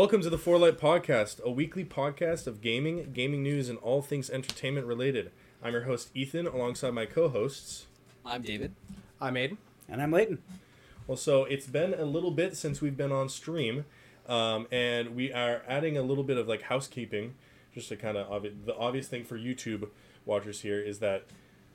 Welcome to the For Light Podcast, a weekly podcast of gaming, gaming news, and all things entertainment related. I'm your host, Ethan, alongside my co hosts. I'm David. I'm Aiden. And I'm Leighton. Well, so it's been a little bit since we've been on stream, um, and we are adding a little bit of like housekeeping. Just to kind of obvi- the obvious thing for YouTube watchers here is that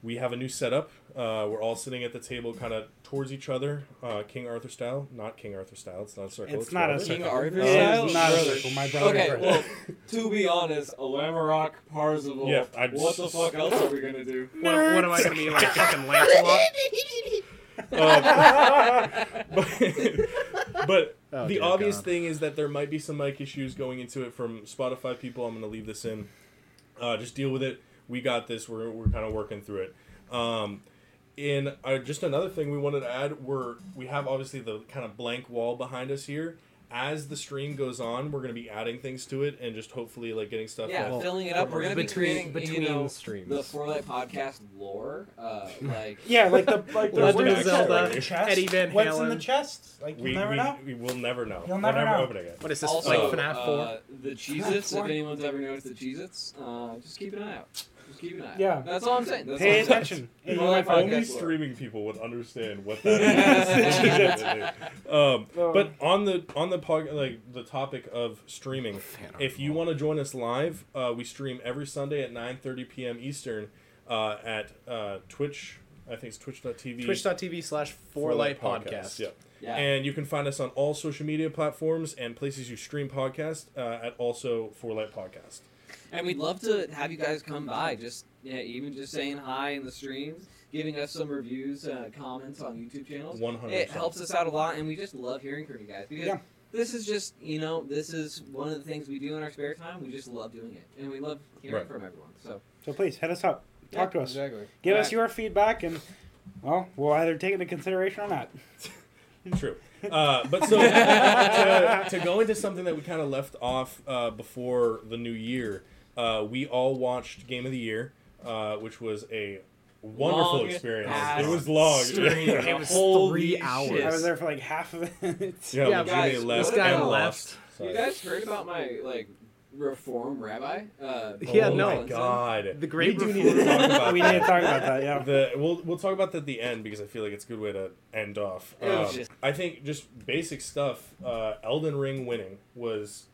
we have a new setup. Uh, we're all sitting at the table, kind of towards each other, uh, King Arthur style. Not King Arthur style. It's not a circle. It's not a rather- King. Arthur It style? is not a circle. My brother. Okay, well, to be honest, Alamarok, Parzival. Yeah, I'd- what the fuck else are we gonna do? What, what am I going to be like, fucking Lancelot? but but Oh, the dear obvious God. thing is that there might be some mic issues going into it from Spotify people. I'm going to leave this in. Uh, just deal with it. We got this. We're, we're kind of working through it. Um, in uh, just another thing we wanted to add, we're we have obviously the kind of blank wall behind us here. As the stream goes on, we're going to be adding things to it and just hopefully like getting stuff. Yeah, Well, filling it up. We're gonna be between- creating between you know, streams. the For Light Podcast lore. Uh, like yeah, like the like the Legend where's of the Zelda, chest? chest? Eddie Van What's in the chest? Like you'll we, never we, know. we will never know. You'll We're never know. opening it. What is this, also like FNAF 4? uh, the Cheez-Its. If anyone's ever noticed the Cheez-Its, uh, just keep an eye out. Just keep an eye. Yeah. that's all I'm saying. That's Pay I'm saying. attention. Well, You might I find- podcast Only lore. streaming people would understand what that is. um, but on the on the pod, like the topic of streaming, if you want to join us live, uh, we stream every Sunday at 9:30 p.m. Eastern uh, at uh, Twitch. I think it's twitch.tv. Twitch.tv slash For Light Podcast. Yeah. Yeah. And you can find us on all social media platforms and places you stream podcasts uh, at also For Light Podcast. And we'd love to have you guys come by, just yeah, even just saying hi in the streams, giving us some reviews, uh, comments on YouTube channels. 100%. It helps us out a lot, and we just love hearing from you guys because Yeah. this is just you know this is one of the things we do in our spare time. We just love doing it, and we love hearing Right. from everyone. So So please hit us up. Talk to us. Exactly. Give us Alright. your feedback, and well, we'll either take it into consideration or not. True. Uh, but so to, to go into something that we kind of left off uh, before the new year, uh, we all watched Game of the Year, uh, which was a wonderful Long experience. ass It was long. It was three hours. shit. I was there for like half of it. yeah, Yeah, Jimmy guys, left. this guy and left. lost. You guys heard about my like reform rabbi? Uh, Yeah, oh no. my god. The great we do need to talk about we need to talk about that. Yeah. the we'll we'll talk about that at the end because I feel like it's a good way to end off. Um, just- I think just basic stuff. Uh, Elden Ring winning was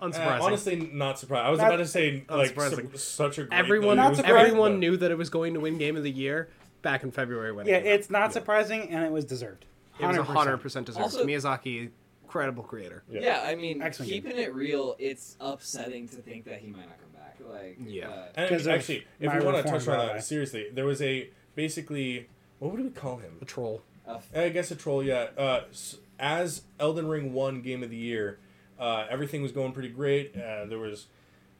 uh, Unsurprising. honestly not surprised. I was Not- about to say like Unsurprising. su- such a great everyone, Not everyone but- knew that it was going to win Game of the Year back in February when Yeah, came out. it's not surprising, and it was deserved. It was 100%. 100% deserved. Also- Miyazaki, incredible creator. Yeah. Yeah, I mean, Excellent keeping it real, it's upsetting to think that he might not come back. Like, Yeah. uh, And 'Cause actually, if my we want to touch on that seriously, there was a basically what would we call him? A troll. uh, I guess a troll. Yeah. Uh, as Elden Ring won Game of the Year, uh, everything was going pretty great. Uh, there was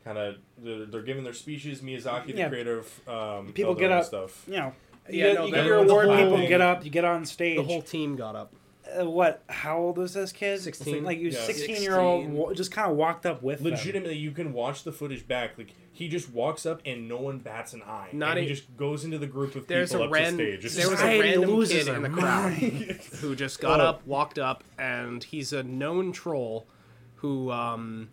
kind of they're, they're giving their speeches. Miyazaki, the Yeah. creator of um, People Elden get up. stuff. You know, you Yeah, get, no, you the- get your award. whole People thing- get up. You get on stage. The whole team got up. uh, what? How old was this kid? 16. Like you, Yeah. sixteen year old, 16. just kind of walked up with them. Legitimately, you can watch the footage back. Like he just walks up and no one bats an eye. Not and he just goes into the group of There's people a up ran- to stage. It's there was a Society random kid in the crowd who just got Oh. up, walked up, and he's a known troll who um,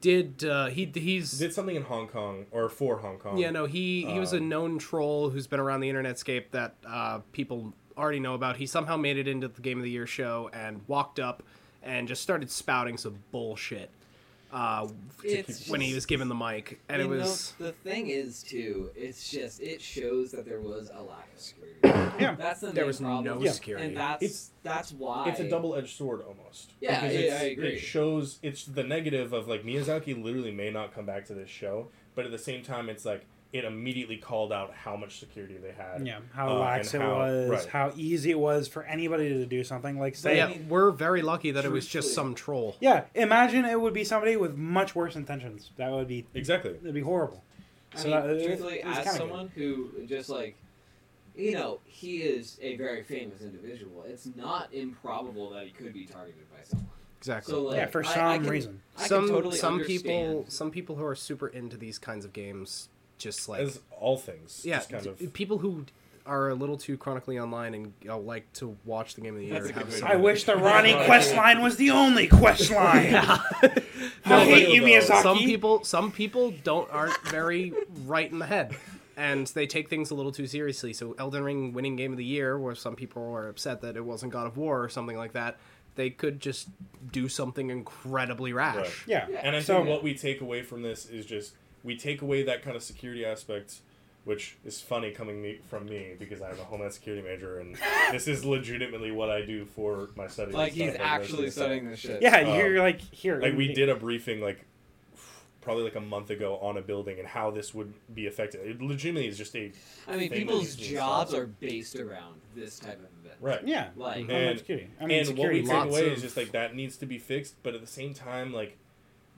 did uh, he he's did something in Hong Kong or for Hong Kong. yeah no he he was a Um, known troll who's been around the internet scape that uh, people already know about. He somehow made it into the Game of the Year show and walked up and just started spouting some bullshit uh, It's when he was given the mic, and it you know, was the thing is too. It's just it shows that there was a lack of security. Yeah. that's the there main was problem. no Yeah. security. and that's It's- that's why It's a double-edged sword almost. Yeah, Because yeah, I agree. It shows it's the negative of like Miyazaki literally may not come back to this show, but at the same time, it's like it immediately called out how much security they had. Yeah, how Uh, lax it how- was, right. how easy it was for anybody to do something like say. yeah, we're very lucky that it was just some troll. Yeah, imagine it would be somebody with much worse intentions. That would be Exactly. It'd be horrible. I So mean, that- it- truthfully, it as kinda someone who just like, you know, he is a very famous individual. It's not improbable that he could be targeted by someone. Exactly. So like, yeah, for some I can- reason. I can some totally some people some people who are super into these kinds of games just like As all things. yeah Just kind of. people who are a little too chronically online and uh, like to watch the game of the year, That's a good have way some- to I wish the Ronnie quest line was the only quest line. I No, hate but- you, Miyazaki. some people some people don't aren't very right in the head and they take things a little too seriously so elden ring winning game of the year where some people were upset that it wasn't god of war or something like that they could just do something incredibly rash Right. Yeah. And I so, think what we take away from this is just we take away that kind of security aspect, which is funny coming me, from me because I'm a homeland security major and this is legitimately what I do for my studies. Like he's like actually this. studying this shit. yeah, um, you're like here. Like we did a briefing like probably like a month ago on a building and how this would be affected. It legitimately is just a I mean, thing people's needs to be jobs are based around this type of event. right. Yeah. Like, Homeland And- security. I mean, and what we security. take away of- is just like that needs to be fixed, but at the same time, like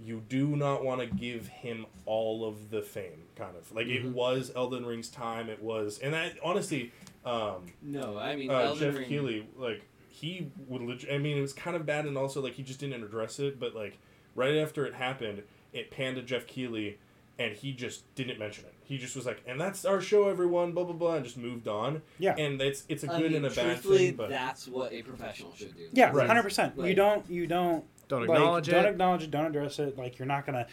you do not want to give him all of the fame. Kind of like it was Elden Ring's time. It was, and I honestly, um, no, I mean, uh, Elden Jeff Ring. Keighley, like he would. Leg- I mean, it was kind of bad, and also like he just didn't address it. But like right after it happened, it panned to Jeff Keighley, and he just didn't mention it. He just was like, "And that's our show, everyone." Blah blah blah, and just moved on. Yeah. and it's it's a good mean, and a bad truthfully, thing, but that's what a professional should do. Yeah, Right. hundred percent. You don't. You don't. Don't like, acknowledge Don't it acknowledge it. Don't address it. Like you're not gonna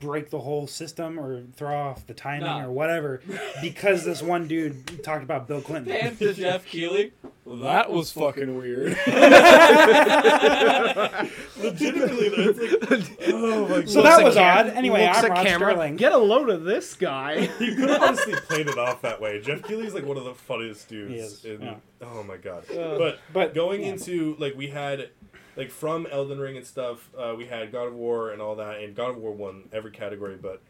break the whole system or throw off the timing No. or whatever because this one dude talked about Bill Clinton. Pan to Jeff Keighley. Well, that was fucking weird. legitimately, though, like, oh my god. So that was at odd. Anyway, I'm at Rod camera, Sterling. get a load of this guy You could have honestly played it off that way. Jeff Keighley's like one of the funniest dudes. He is, in- yeah. Oh my god. Uh, but but, going yeah. into like we had like from Elden Ring and stuff, uh, we had God of War and all that, and God of War won every category. But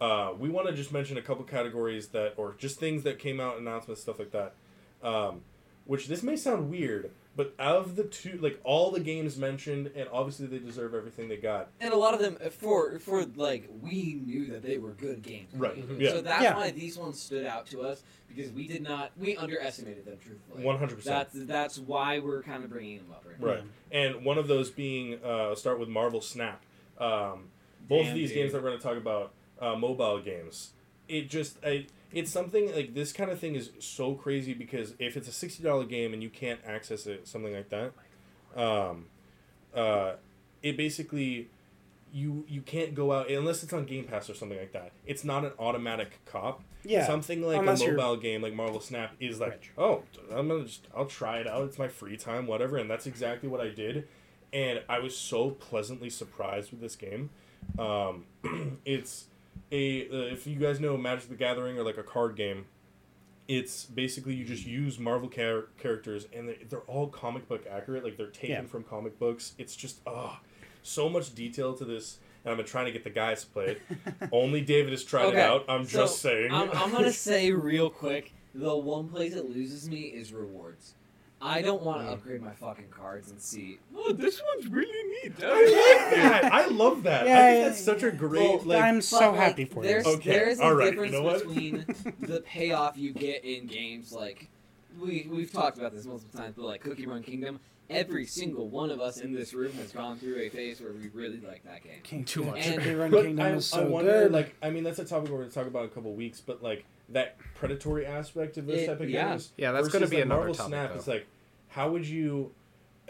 uh, we want to just mention a couple categories that, or just things that came out, announcements, stuff like that. Um, which this may sound weird, but out of the two, like all the games mentioned, and obviously they deserve everything they got. and a lot of them, uh, for for like, we knew that they were good games. Right. So Yeah. So that's Yeah. why these ones stood out to us because we did not, we underestimated them truthfully. One hundred percent. That's that's why we're kind of bringing them up right now. Right. And one of those being, uh, start with Marvel Snap. Um, both of these dude. games that we're going to talk about, uh, mobile games. It just, I, it's something like this kind of thing is so crazy because if it's a sixty dollar game and you can't access it, something like that, um, uh, it basically you you can't go out unless it's on Game Pass or something like that. It's not an automatic cop. Yeah. Something like unless a you're mobile game like Marvel Snap is like, rich. oh, I'm gonna just I'll try it out. It's my free time, whatever, and that's exactly what I did. And I was so pleasantly surprised with this game. Um, it's a uh, if you guys know Magic the Gathering or like a card game, it's basically you just use Marvel char- characters and they, they're all comic book accurate. Like they're taken Yeah. from comic books. It's just ah, so much detail to this. And I've been trying to get the guys to play it. Only David has tried it out. I'm so just saying. I'm, I'm gonna say real quick, the one place it loses me is rewards. I don't want to upgrade my fucking cards and see. Oh, this one's really neat. yeah, I love that. I Yeah, think yeah, that's such a great Well, like. I'm But, so like, happy for there's, you. Okay, There's a all right, you difference know what? between the payoff you get in games like we we've talked about this multiple times, but like Cookie Run Kingdom. Every single one of us in this room has gone through a phase where we really like that game. King, Too much. And- Cookie Run Kingdom I, is so I wonder, good. like, I mean, that's a topic we're going to talk about in a couple weeks, but like that predatory aspect of this It- type of yeah. games. Yeah, that's gonna be like, another Marvel topic, Snap. though. It's like, how would you,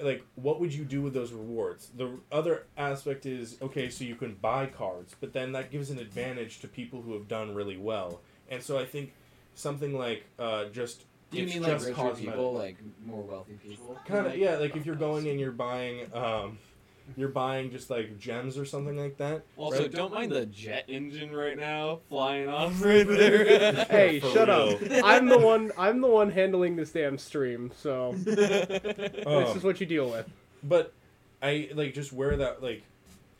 like, what would you do with those rewards? The other aspect is okay, so you can buy cards, but then that gives an advantage to people who have done really well, and so I think something like uh, just Do you mean like richer cosmetic. people, like more wealthy people? Kind of, yeah. Like if you're going and you're buying, um, you're buying just like gems or something like that. Also, right? don't mind the jet engine right now flying off right there. hey For shut real. up i'm the one i'm the one handling this damn stream so Um, this is what you deal with But I like just wear that like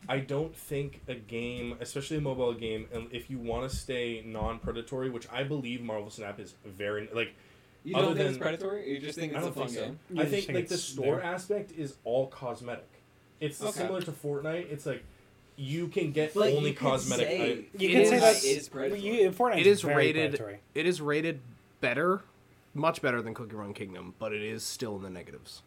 I don't think a game, especially a mobile game, and if you want to stay non-predatory, which I believe Marvel Snap is very like you don't think it's than- predatory? You just think it's a fun think so. game? I think, think like the store there. aspect is all cosmetic. It's Okay. similar to Fortnite. It's like you can get But only you could cosmetic. say- I- you can say is- that it is predatory. You, Fortnite It is very rated- predatory. it is rated better much better than cookie run kingdom but it is still in the negatives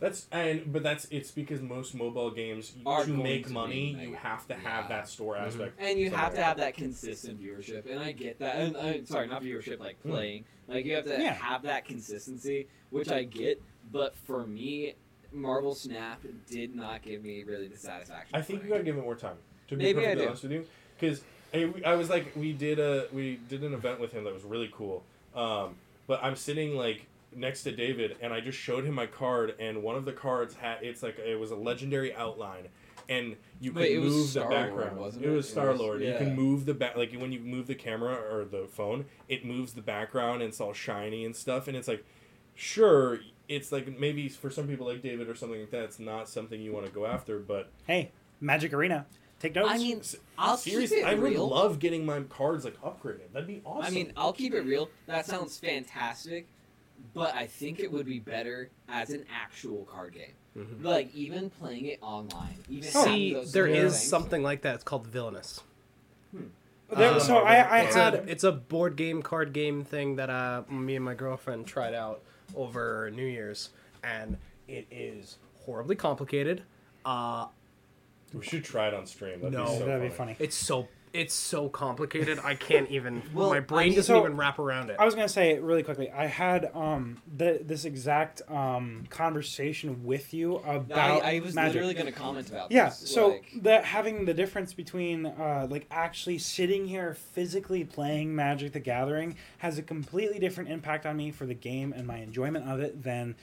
That's and but that's it's because most mobile games Are to make to money mega. you have to have Yeah. that store aspect. And you have to have that consistent viewership, and I get that. And uh, sorry, not viewership, like Hmm. playing. Like you have to Yeah. have that consistency, which I get. But for me, Marvel Snap did not give me really the satisfaction. I think you gotta give it more time. To be Maybe I do. honest with you, because I, I was like, we did a we did an event with him that was really cool. Um, but I'm sitting like next to David, and I just showed him my card, and one of the cards had it's like it was a legendary outline, and you could Wait, it was move the Star-Lord, background. wasn't it it? was It Star was- Lord. You yeah. can move the back like when you move the camera or the phone, it moves the background, and it's all shiny and stuff, and it's like, sure. It's like maybe for some people like David or something like that, it's not something you want to go after, but Hey, Magic Arena. Take notes. I mean, S- I'll keep seriously, it I would real. love getting my cards like upgraded. That'd be awesome. I mean, I'll keep it real. That sounds fantastic, but I think it would be better as an actual card game. Mhm. Like even playing it online. Even Oh. See, those there things. something like that. It's called Villainous. There- uh, so I, I It's had a it's a board game card game thing that uh, me and my girlfriend tried out over New Year's, and it is horribly complicated. Uh, we should try it on stream. That'd No. be so that'd be funny. funny. it's so it's so complicated. I can't even. Well, my I brain mean- doesn't So- even wrap around it. I was gonna say really quickly. I had um the, this exact um conversation with you about I, I was Magic. literally going to comment about Yeah, this. so like, the having the difference between uh, like actually sitting here physically playing Magic the Gathering has a completely different impact on me for the game and my enjoyment of it than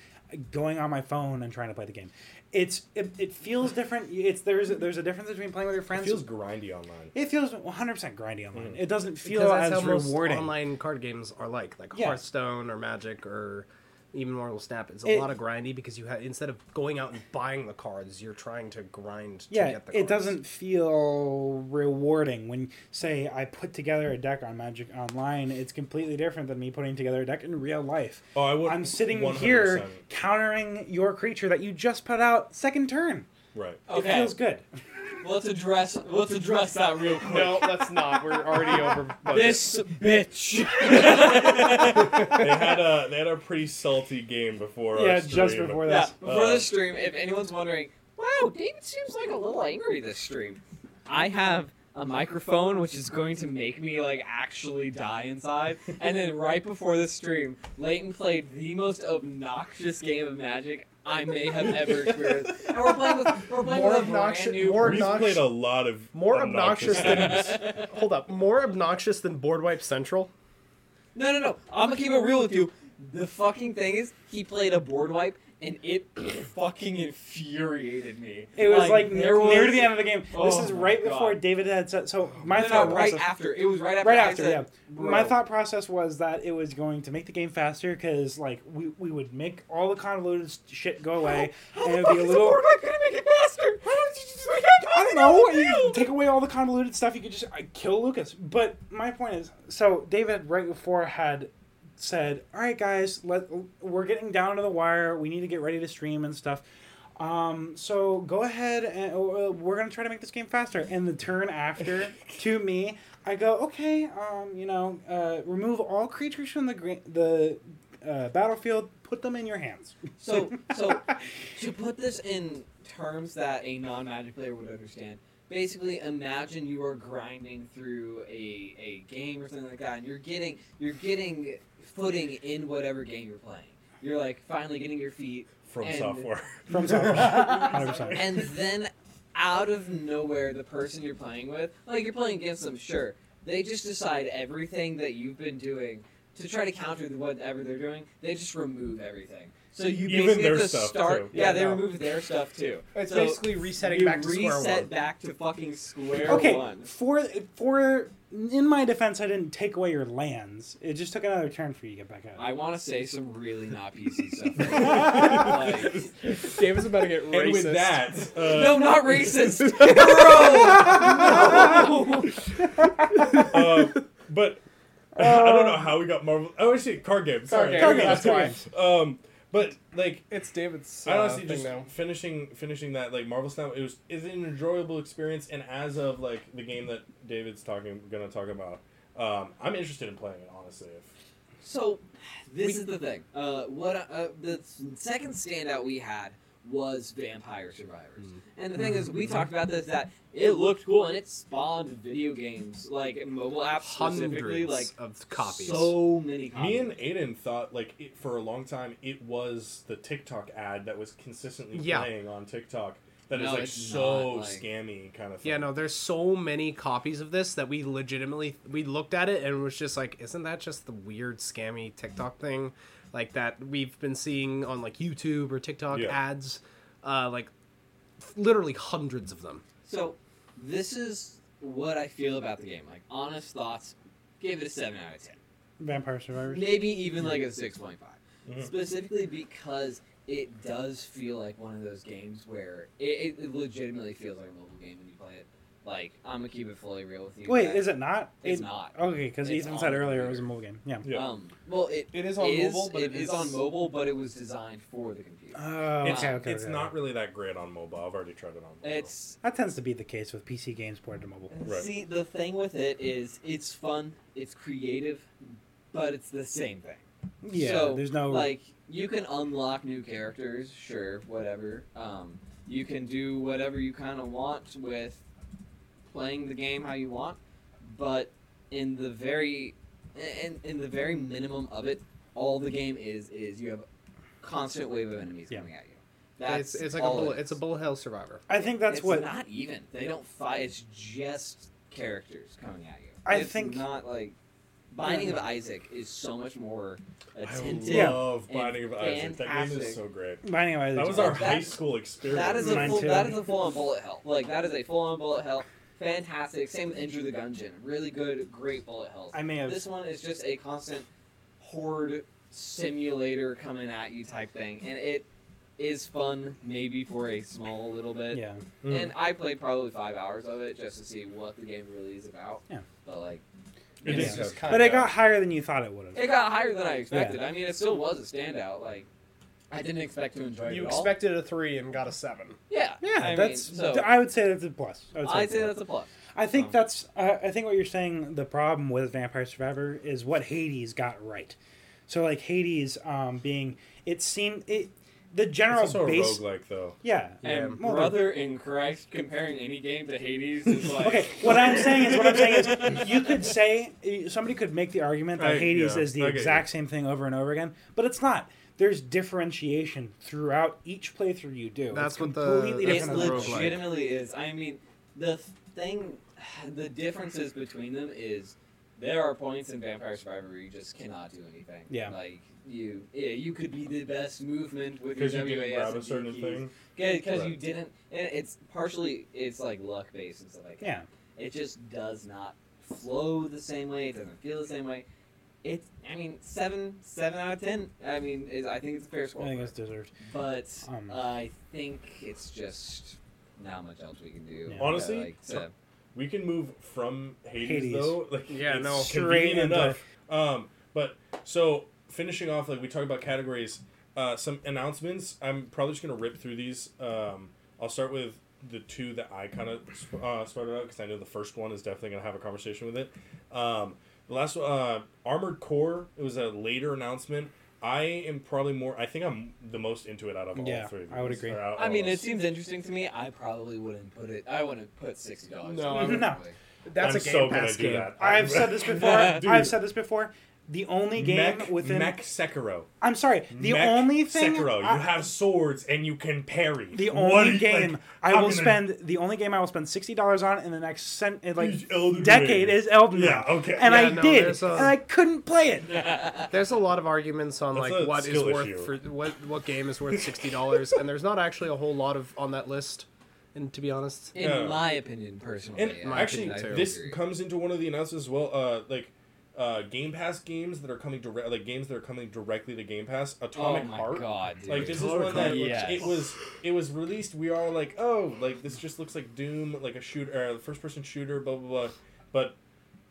going on my phone and trying to play the game. It's it, it feels different. It's there's a, there's a difference between playing with your friends. It friends. feels grindy online. It feels 100% grindy online. Mm. It doesn't feel because that's as how most rewarding. online card games are like, like Yeah. Hearthstone or Magic or even Marvel Snap. It's a It- lot of grindy because you have instead of going out and buying the cards, you're trying to grind to yeah, get the cards. it doesn't feel rewarding when, say, I put together a deck on Magic Online. It's completely different than me putting together a deck in real life. Oh, I would. I'm sitting 100%. here countering your creature that you just put out second turn. Right. Okay. It feels good. let's address let's address that real quick. No, let's not. We're already over. budget. This bitch. they had a they had a pretty salty game before. our yeah, just stream. before yeah, this. before Uh, the stream, if anyone's wondering, wow, David seems like a little angry this stream. I have a microphone which is going to make me like actually die inside. And then right before the stream, Leighton played the most obnoxious game of Magic I may have ever experienced. And we're playing with we're playing More with obnoxious- brand new more We've obnoxious- played a lot of more obnoxious than hold up, more obnoxious than Board Wipe Central. No, no, no. I'm gonna keep it real with you. The fucking thing is, he played a board wipe, and it fucking infuriated me. It was like, there near, near to the end of the game. this Oh is my right before God. David had said. So my No, thought no, right process, after. It was right after. right after, said, yeah. "Bro." My thought process was that it was going to make the game faster because like we, we would make all the convoluted shit go away, How and the it would fuck be a the little. board wipe gonna make it faster? You just make it I don't know. You take away all the convoluted stuff, you could just uh, kill Lucas. But my point is, so David right before had said, "All right, guys, let we're getting down to the wire. We need to get ready to stream and stuff." Um, so go ahead and uh, we're gonna try to make this game faster. And the turn after to me, I go, okay, um, you know, uh, remove all creatures from the gra- the uh, battlefield. Put them in your hands. So, so to put this in terms that a non-magic player would understand, basically, imagine you are grinding through a, a game or something like that, and you're getting you're getting footing in whatever game you're playing. You're like finally getting your feet, from And- software. From software, hundred percent. and then out of nowhere, the person you're playing with, like you're playing against them, sure, they just decide everything that you've been doing to try to counter whatever they're doing. They just remove everything. So you Even basically their have to stuff, start. too. Yeah, Yeah, they no. remove their stuff too. It's So basically resetting you back to square reset one. back to fucking square Okay, one. for for in my defense, I didn't take away your lands. It just took another turn for you to get back out. I want to say some really not PC stuff. like, David's about to get and racist. with that, uh, no, not racist, bro. uh, but I don't know how we got Marvel. Oh, actually, card game. Sorry, Card game, that's Card game. Um, but like It's David's. I Uh, honestly thing just now. finishing finishing that like Marvel Snap. It was is an enjoyable experience, and as of like the game that David's talking gonna talk about, um, I'm interested in playing it honestly. If So, this is the thing. Uh, what uh, the second standout we had was Vampire Survivors. Mm. And the thing is, we talked about this that it looked cool and it spawned video games like mobile apps specifically, Hundreds like of copies. so many. Copies. Me and Aiden thought like it, for a long time it was the TikTok ad that was consistently Yeah. playing on TikTok. That is No, like it's so not, like- scammy kind of thing. Yeah, no, there's so many copies of this that we legitimately we looked at it and was just like, isn't that just the weird scammy TikTok thing, like that we've been seeing on like YouTube or TikTok Yeah. ads, uh, like literally hundreds of them. So, this is what I feel about the game. Like, honest thoughts, gave it a 7 out of 10. Vampire Survivors. Maybe even like a 6.5. Mhm. Specifically because it does feel like one of those games where it, it legitimately feels like a mobile game when you play it. Like, I'm going to keep it fully real with you. Wait, is it not? It's It- not. Okay, because It's Ethan said the earlier it was a mobile game. Yeah. Yeah. Um, well, it, It is on is- mobile, but it it is is- on mobile, but it was designed for the computer. Oh, it's, okay, okay. it's okay. not really that great on mobile. I've already tried it on mobile. It's That tends to be the case with PC games ported to mobile. Right. See, the thing with it is it's fun, it's creative, but it's the same thing. Yeah, So, there's no Like you can unlock new characters, sure, whatever. Um, you can do whatever you kind of want with playing the game how you want, but in the very in, in the very minimum of it, all the game is is you have a constant wave of enemies Yeah. coming at you. That's it's it's like a all bullet, it it's a is. bullet hell survivor. I think that's what it's what not even. They don't fight. It's just characters coming at you. I It's think- not like Binding of Isaac is so much more I attentive. Yeah. love Binding of Isaac. That game is so great. Binding of Isaac. That was our awesome. high school experience. That is a Mine full. too. That is a full on bullet hell. Like that is a full on bullet hell. Fantastic. Same with Enter the Gungeon. Really good, great bullet hells. I may have. This one is just a constant horde simulator coming at you type thing, and it is fun maybe for a small little bit. yeah. Mm. And I played probably five hours of it just to see what the game really is about. Yeah. But like, It it's is just kind But it got higher than you thought it would have. it got higher than I expected. I mean, it still was a standout. Like, I didn't expect to enjoy You it at all. expected a three and got a seven. Yeah. Yeah, I that's. Mean, so I would say that's a plus. I would say, I'd a say plus. that's a plus. I think Um, that's. Uh, I think what you're saying. The problem with Vampire Survivor is what Hades got right. So like Hades, um, being it seemed it, the It's general also a base. roguelike though. Yeah. And Well, brother in Christ, comparing any game to Hades is like Okay, what I'm saying is, what I'm saying is, you could say somebody could make the argument that I- Hades yeah, is the I get exact you. same thing over and over again, but it's not. There's differentiation throughout each playthrough you do. That's it's what the- completely it that's different. the legitimately is. I mean, the thing, the differences between them is there are points in Vampire Survivor where you just cannot do anything. Yeah. Like you, yeah, you could be the best movement with your Because you WAS didn't grab and a certain D keys. thing. because Right. you didn't. And it's partially it's like luck based and stuff like that. Yeah. It just does not flow the same way. It doesn't feel the same way. It's. I mean, seven, seven out of ten. I mean, is, I think it's a fair score. I think for it's deserved. But Um, I think it's just not much else we can do. Yeah. Honestly, like, to- We can move from Hades, Hades. though. Like Yeah, it's no. Straight convenient into- enough. Um, but so finishing off, like we talked about categories, uh, some announcements. I'm probably just gonna rip through these. Um, I'll start with the two that I kind of uh, started out because I know the first one is definitely gonna have a conversation with it. Um, the last uh, Armored Core. It was a later announcement. I am probably more. I think I'm the most into it out of all Yeah, three. Of I would agree. or out I mean, us. it seems interesting to me. I probably wouldn't put it. I wouldn't put sixty dollars. No, No. That's I'm a Game so Pass gonna game. that. I've said this before. Dude. I've said this before. The only game Mech, within. Mech Sekiro. I'm sorry. The Mech only thing. Sekiro. You have swords and you can parry. the only do you- game like, I how will can spend. The only game I will spend sixty dollars on in the next cent, in, like Is decade Ring. is Elden Ring. Yeah, okay. And Yeah, I no, did, a- uh, and I couldn't play it. There's a lot of arguments on That's like what is skill worth issue. for what what game is worth sixty dollars, and there's not actually a whole lot of on that list. And to be honest, In Yeah. my opinion, personally, And yeah, actually, opinion, this agree. comes into one of the announcements as well. Uh, like uh, Game Pass games that are coming direct, like games that are coming directly to Game Pass. Atomic oh my Heart. god, dude. Like this is one that Heart Yes. it was it was released. We are like, oh, like this just looks like Doom, like a shooter, uh, first person shooter, blah blah blah. But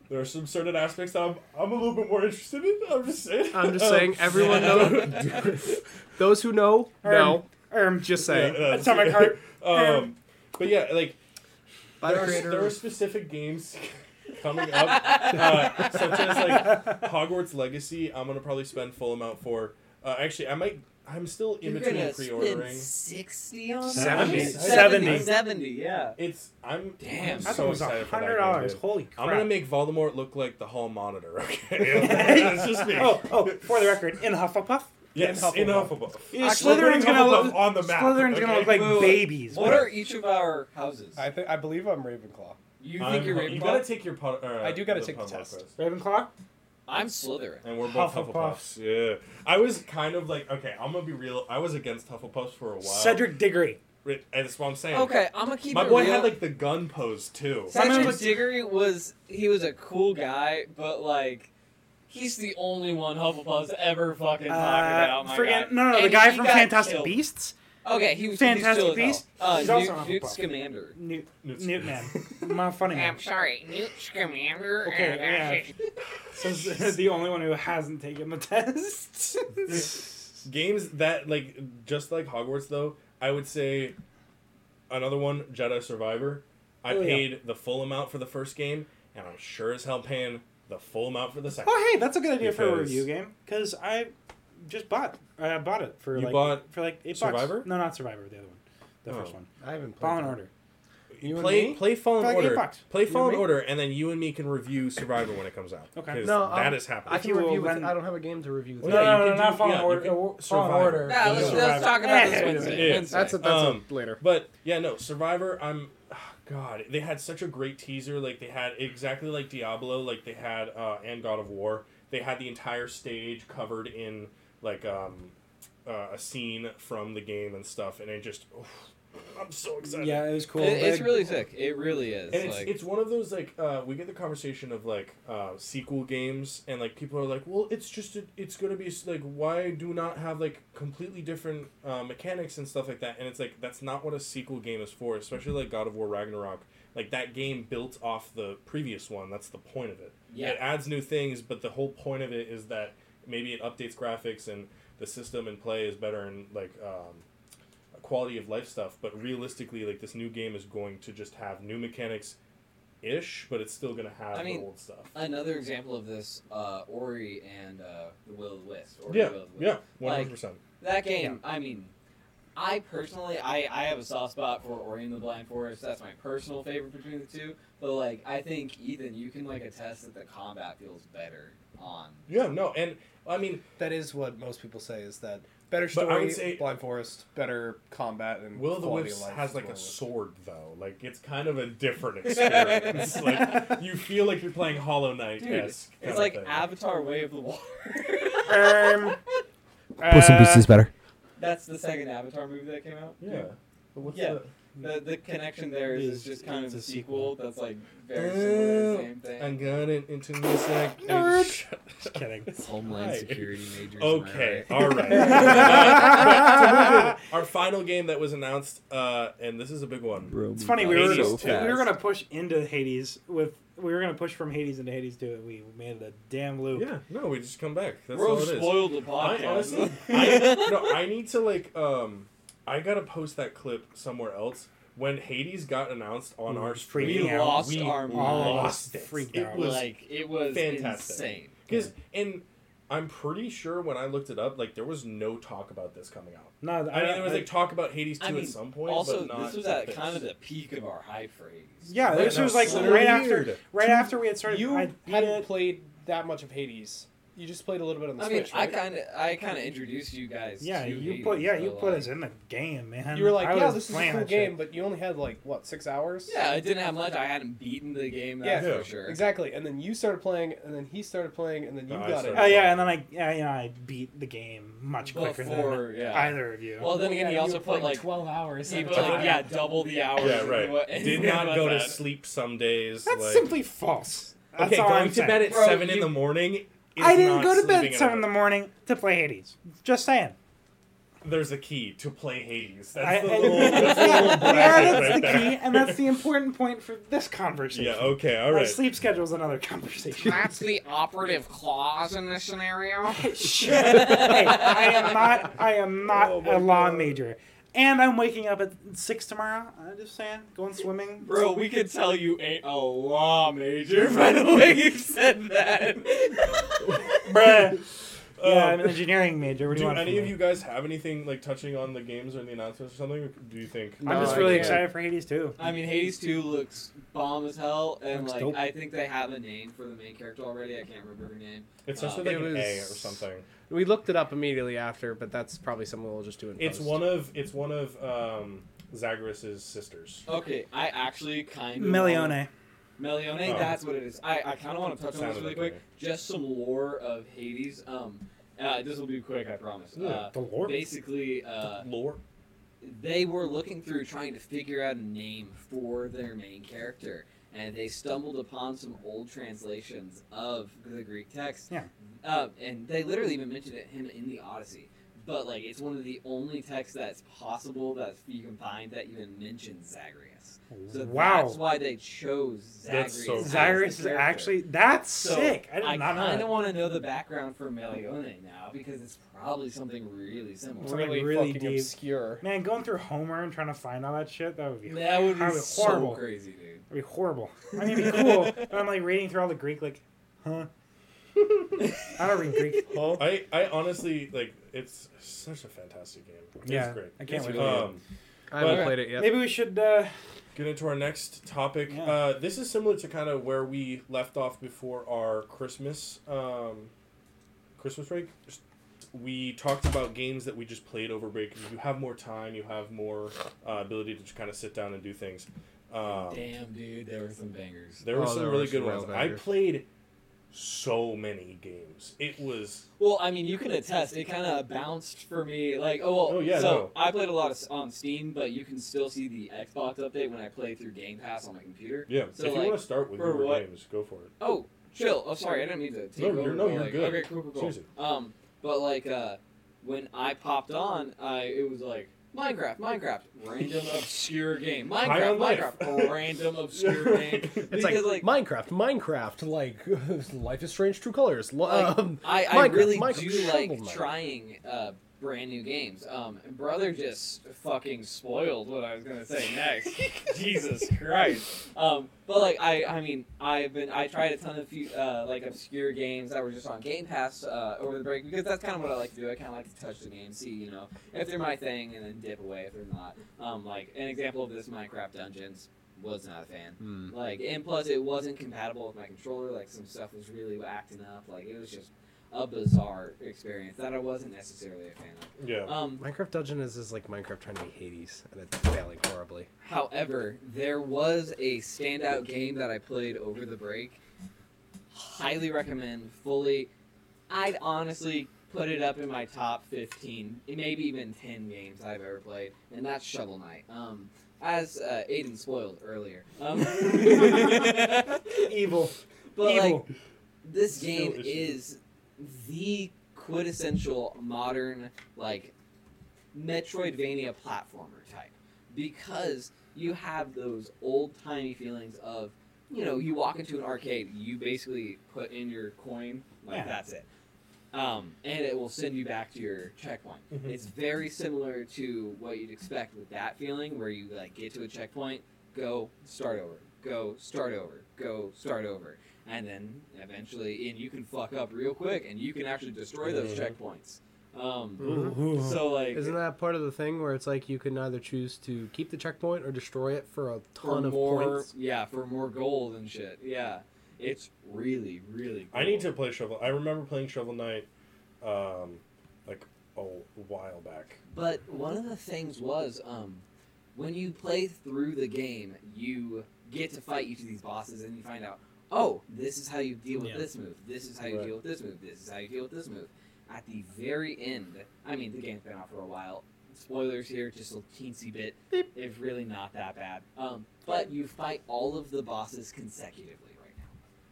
there are some certain aspects that I'm, I'm a little bit more interested in. I'm just saying. I'm just saying everyone knows. Those who know know. Um, Just Yeah, saying. uh, Atomic Heart. um, but yeah, like By the there, are, there are specific games coming up, uh, such as like Hogwarts Legacy. I'm gonna probably spend full amount for. Uh, actually, I might. I'm still in You're between pre-ordering. spend sixty on Seventy. that? Seventy. 70, yeah. It's I'm Damn. I'm so excited for that hundred game, dollars. Holy crap! I'm gonna make Voldemort look like the hall monitor. Okay, that's just me. oh, oh, for the record, in Hufflepuff, yes, in in Hufflepuff. Hufflepuff. Yeah, Actually, Slytherin's gonna Hufflepuff look on the map. Slytherin's gonna okay? look like Wait, wait, babies. What are each of our houses? I think I believe I'm Ravenclaw. You think I'm- you're Ravenclaw? you gotta take your. Pot, uh, I do gotta take the test. quiz. Ravenclaw? I'm Slytherin. And we're both Hufflepuffs. Hufflepuffs. Yeah. I was kind of like, okay, I'm gonna be real. I was against Hufflepuffs for a while. Cedric Diggory. Right, and that's what I'm saying. Okay, I'm gonna keep My it boy real. had like the gun pose too. Cedric Diggory was he was a cool guy, but like he's the only one Hufflepuff's ever fucking talking about. Uh, My forget, guy. no, no, no, the And guy he from got Fantastic killed. Beasts? Okay, he was Fantastic he was Beasts? hell. Uh, He's Newt, also a Newt Hufflepuff. Scamander. Newt, Newt Newt man. Not funny man. I'm sorry, Newt Scamander. Okay, yeah. So this is the only one who hasn't taken the test. Games that like just like Hogwarts though, I would say another one, Jedi Survivor. I Oh, yeah. paid the full amount for the first game, and I'm sure as hell paying the full amount for the second. oh, hey, that's a good idea for a Because- review game because I just bought. I bought it for You like bought for like eight Survivor? bucks. No, not Survivor. The other one, the Oh. first one. I haven't played. Fallen that. Order. You and play me? play Fallen For like eight Order. bucks. Play You and Fallen me? Order, and then you and me can review Survivor when it comes out. Okay. 'Cause No, that I'll- is happening. I can You will review with. then- I don't have a game to review. Well, No, yeah, no, you no, can not do- Fallen yeah, you Order. can- uh, Fallen Survivor. Order. Yeah, let's, let's talk about this Wednesday. yeah. Wednesday. That's a, that's Um, a later. But yeah, no, Survivor. I'm, God, they had such a great teaser. Like they had exactly like Diablo. Like they had uh, and God of War. They had the entire stage covered in like um, uh, a scene from the game and stuff, and it just, oof, I'm so excited. Yeah, it was cool. It- it's really sick. It really is. And it's, like, it's one of those like uh, we get the conversation of like uh, sequel games and like people are like well it's just a, it's gonna be like why do not have like completely different uh, mechanics and stuff like that and it's like that's not what a sequel game is for especially like God of War Ragnarok like that game built off the previous one that's the point of it Yeah. it adds new things but the whole point of it is that maybe it updates graphics and the system and play is better and like um, quality of life stuff but realistically like this new game is going to just have new mechanics ish but it's still going to have I mean, the old stuff another example of this, uh, Ori and uh, the Will of the Wisp. Ori yeah the Will of the Wisp. yeah 100% That game, I mean, I personally, I, I have a soft spot for Ori and the Blind Forest. That's my personal favorite between the two. But like, I think Ethan, you can like attest that the combat feels better on. yeah no and i mean That is what most people say. Is that better But I story? would say- Blind Forest, better combat, and will of the quality wisps of life has like a sword though like it's kind of a different experience like you feel like you're playing hollow knight yes It's like Avatar: Way of the Water. Um, Puss in Boots uh, is better. That's the second Avatar movie that came out. yeah but what's Yeah. the The the connection there is, Is- just kind of a a sequel sequel. that's like very similar, Uh, same thing. I got it into the sec. Nerd. Shut- Just kidding. Homeland Right. Security majors. Okay, all right. But to move in, our final game that was announced, uh, and this is a big one. It's funny we were Hades we were gonna push into Hades with we were gonna push from Hades into Hades too. and We made it a damn loop. Yeah, no, we just come back. That's We're all it is. spoiled the I, podcast. honestly, I, no, I need to like, um, I gotta post that clip somewhere else. When Hades got announced on our stream, we lost we our all lost it. freaked It out. was like it was fantastic. insane. because, and I'm pretty sure when I looked it up, like there was no talk about this coming out. No, I mean, there was like talk about Hades two I mean, at some point, also, but not this was at this. kind of the peak of our hype for Hades. yeah, this no, was like so right after weird. right after we had started. You I beat hadn't played that much of Hades. You just played a little bit on the I mean, Switch. I kind of, I kind of introduced you guys. Yeah, to you put yeah you put like, us in the game, man. You were like, I yeah, this is a cool that shit. game, but you only had like what six hours? Yeah, I didn't have much. I hadn't beaten the game. Yeah, That's Yeah. for sure. exactly. And then you started playing, and then he started playing, and then you oh, No, got it. started- Oh yeah, and then I yeah, you know, I beat the game much quicker Before, than yeah. either of you. Well, then again, he also put like twelve hours. he put like yeah double the hours. Yeah, right. Did not go to sleep some days. That's simply false. That's okay, going I'm to saying. bed at Bro, seven in the morning. Is I didn't not go to bed sleeping at seven in the morning to play Hades. Just saying. There's a key to play Hades. That's I, the I- little, that's the little yeah, that's right the there. key, and that's the important point for this conversation. Yeah. Okay. All right. My right. sleep schedule's another conversation. That's the operative clause in this scenario. Shit. hey, I am not. I am not Oh a law God. major, and I'm waking up at six tomorrow. I'm just saying, going swimming. Bro, we could tell you ain't a law major by the way you said that. Bruh. Yeah, Um, I'm an engineering major. What do, Do you want any of me? you guys have anything like touching on the games or the announcements or something? Or do you think? I'm just I really can't. excited for Hades too. I mean, Hades 2 looks bomb as hell, and Looks like dope. I think they have a name for the main character already. I can't remember her name. It's starts with Uh, like it an A or something. We looked it up immediately after, but that's probably something we'll just do in It's post. one of it's one of um, Zagreus's sisters. Okay, I actually kind of Melinoë. Melinoë, Oh. that's what it is. I, I kind of want to touch on this really quick. Just some lore of Hades. Um, uh, this will be quick, I promise. Yeah, Uh, The Lord. basically, uh, Lore. they were looking through trying to figure out a name for their main character, and they stumbled upon some old translations of the Greek text. Yeah. Uh, and they literally even mentioned it, him in the Odyssey. But like, it's one of the only texts that's possible that you can find that even mentions Zagreus. So wow. that's why they chose Zagreus. That's so cool. Zagreus is actually that's So, sick. I did not know kind that. of want to know the background for Melinoë now because it's probably something really similar. Something really, really fucking deep. obscure. Man, going through Homer and trying to find all that shit, that would be That would be That be so horrible. crazy, dude. That'd be horrible. I mean, it'd be cool. but I'm like reading through all the Greek, like, huh? I don't read Greek. I, I honestly like it's such a fantastic game. It's Yeah, great. I can't It's wait. really Um, I haven't But- played it yet. Maybe we should. uh get into our next topic. Yeah. Uh, this is similar to kind of where we left off before our Christmas um, Christmas break. We talked about games that we just played over break. You have more time. You have more uh, ability to just kind of sit down and do things. Um, Damn, dude, there were some bangers. there were Oh, some there really were good some real ones. I played so many games. It was Well, I mean, you can attest. It kind of bounced for me. Like, oh, well, Oh, yeah, So no. I played a lot of, on Steam, but you can still see the Xbox update when I play through Game Pass on my computer. yeah. So, if you like, want to start with for your what- games, go for it. Oh, chill. Oh, sorry, I didn't mean to take No, over. you're- no, you're like, good. Okay, cool, cool, cool. Um, but like, uh, when I popped on, I it was like Minecraft, Minecraft, random obscure game. Minecraft. Minecraft, random obscure game. It's Because, like, Minecraft, Minecraft, like Life is Strange, True Colors. Like, um, I, I Minecraft, really Minecraft, do like trying uh, brand new games. Um, brother just fucking spoiled what I was gonna say next. Jesus Christ. Um, but like I, I mean, I've been I tried a ton of few, uh, like obscure games that were just on Game Pass uh, over the break because that's kind of what I like to do. I kind of like to touch the game, see you know if they're my thing, and then dip away if they're not. Um, like an example of this, Minecraft Dungeons was not a fan. Hmm. Like, and plus it wasn't compatible with my controller. Like, some stuff was really acting up. Like, it was just a bizarre experience that I wasn't necessarily a fan of. Yeah. Um, Minecraft Dungeon is, is like Minecraft trying to be Hades, and it's failing horribly. however, there was a standout game that I played over the break. Highly recommend. Fully, I'd honestly put it up in my top fifteen, maybe even ten games I've ever played, and that's Shovel Knight. Um, as uh, Aiden spoiled earlier. Um, Evil. but like, Evil. this game is the quintessential modern like Metroidvania platformer type because you have those old timey feelings of you know you walk into an arcade you basically put in your coin like Yeah. that's it um, and it will send you back to your checkpoint Mhm. it's very similar to what you'd expect with that feeling where you like get to a checkpoint go start over go start over go start over and then eventually and you can fuck up real quick and you can actually destroy those checkpoints um, Ooh. so like Isn't that part of the thing where it's like you can either choose to keep the checkpoint or destroy it for a for ton of more points? yeah for more gold and shit yeah it's really really cool. I need to play Shovel. I remember playing Shovel Knight, um, like a while back. But one of the things was, um, when you play through the game, you get to fight each of these bosses, and you find out, oh, this is how you deal with Yeah. this move. This is how you Right. deal with this move. This is how you deal with this move. At the very end, I mean, the game's been out for a while. Spoilers here, just a teensy bit. It's really not that bad. Um, but you fight all of the bosses consecutively right now.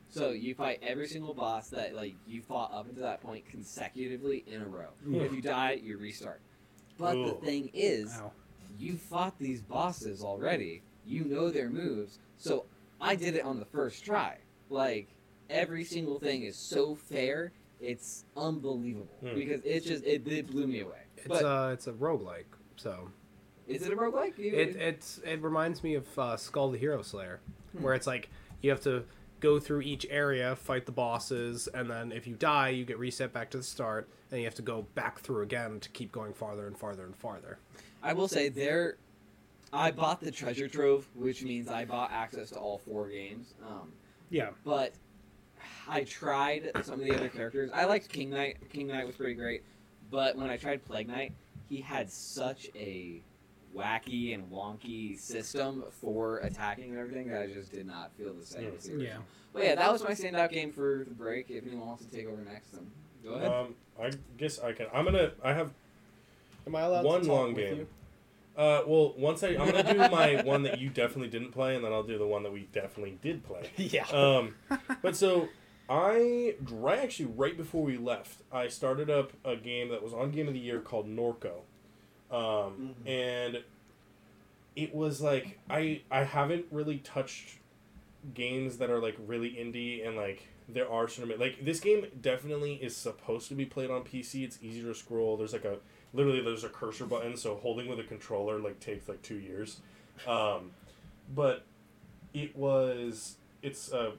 So you fight every single boss that like you fought up until that point consecutively in a row. Yeah. If you die, you restart. But the thing is, Ow. you fought these bosses already. You know their moves. So I did it on the first try. Like every single thing is so fair. It's unbelievable Hmm. because it's just it, it blew me away. It's but uh, it's a roguelike, so is it a roguelike? You- it it's it reminds me of uh, Skul the Hero Slayer, Hmm. where it's like you have to go through each area, fight the bosses, and then if you die, you get reset back to the start, and you have to go back through again to keep going farther and farther and farther. I will say there, I bought the treasure trove, which means I bought access to all four games. Um, Yeah. but I tried some of the other characters. I liked King Knight. King Knight was pretty great, but when I tried Plague Knight, he had such a wacky and wonky system for attacking and everything that I just did not feel the same. as the original. Yeah. But yeah, that was my standout game for the break. If anyone wants to take over next, then go ahead. Um, I guess I can. I'm gonna. I have Am I allowed one to talk long with game. you? Uh, well, once I I'm gonna do my one that you definitely didn't play, and then I'll do the one that we definitely did play. yeah. Um, but so I right actually right before we left, I started up a game that was on Game of the Year called Norco, um, and it was like I I haven't really touched games that are like really indie and like there are certain like this game definitely is supposed to be played on PC. It's easier to scroll. There's like a literally there's a cursor button, so holding with a controller like takes like two years. Um, but it was it's a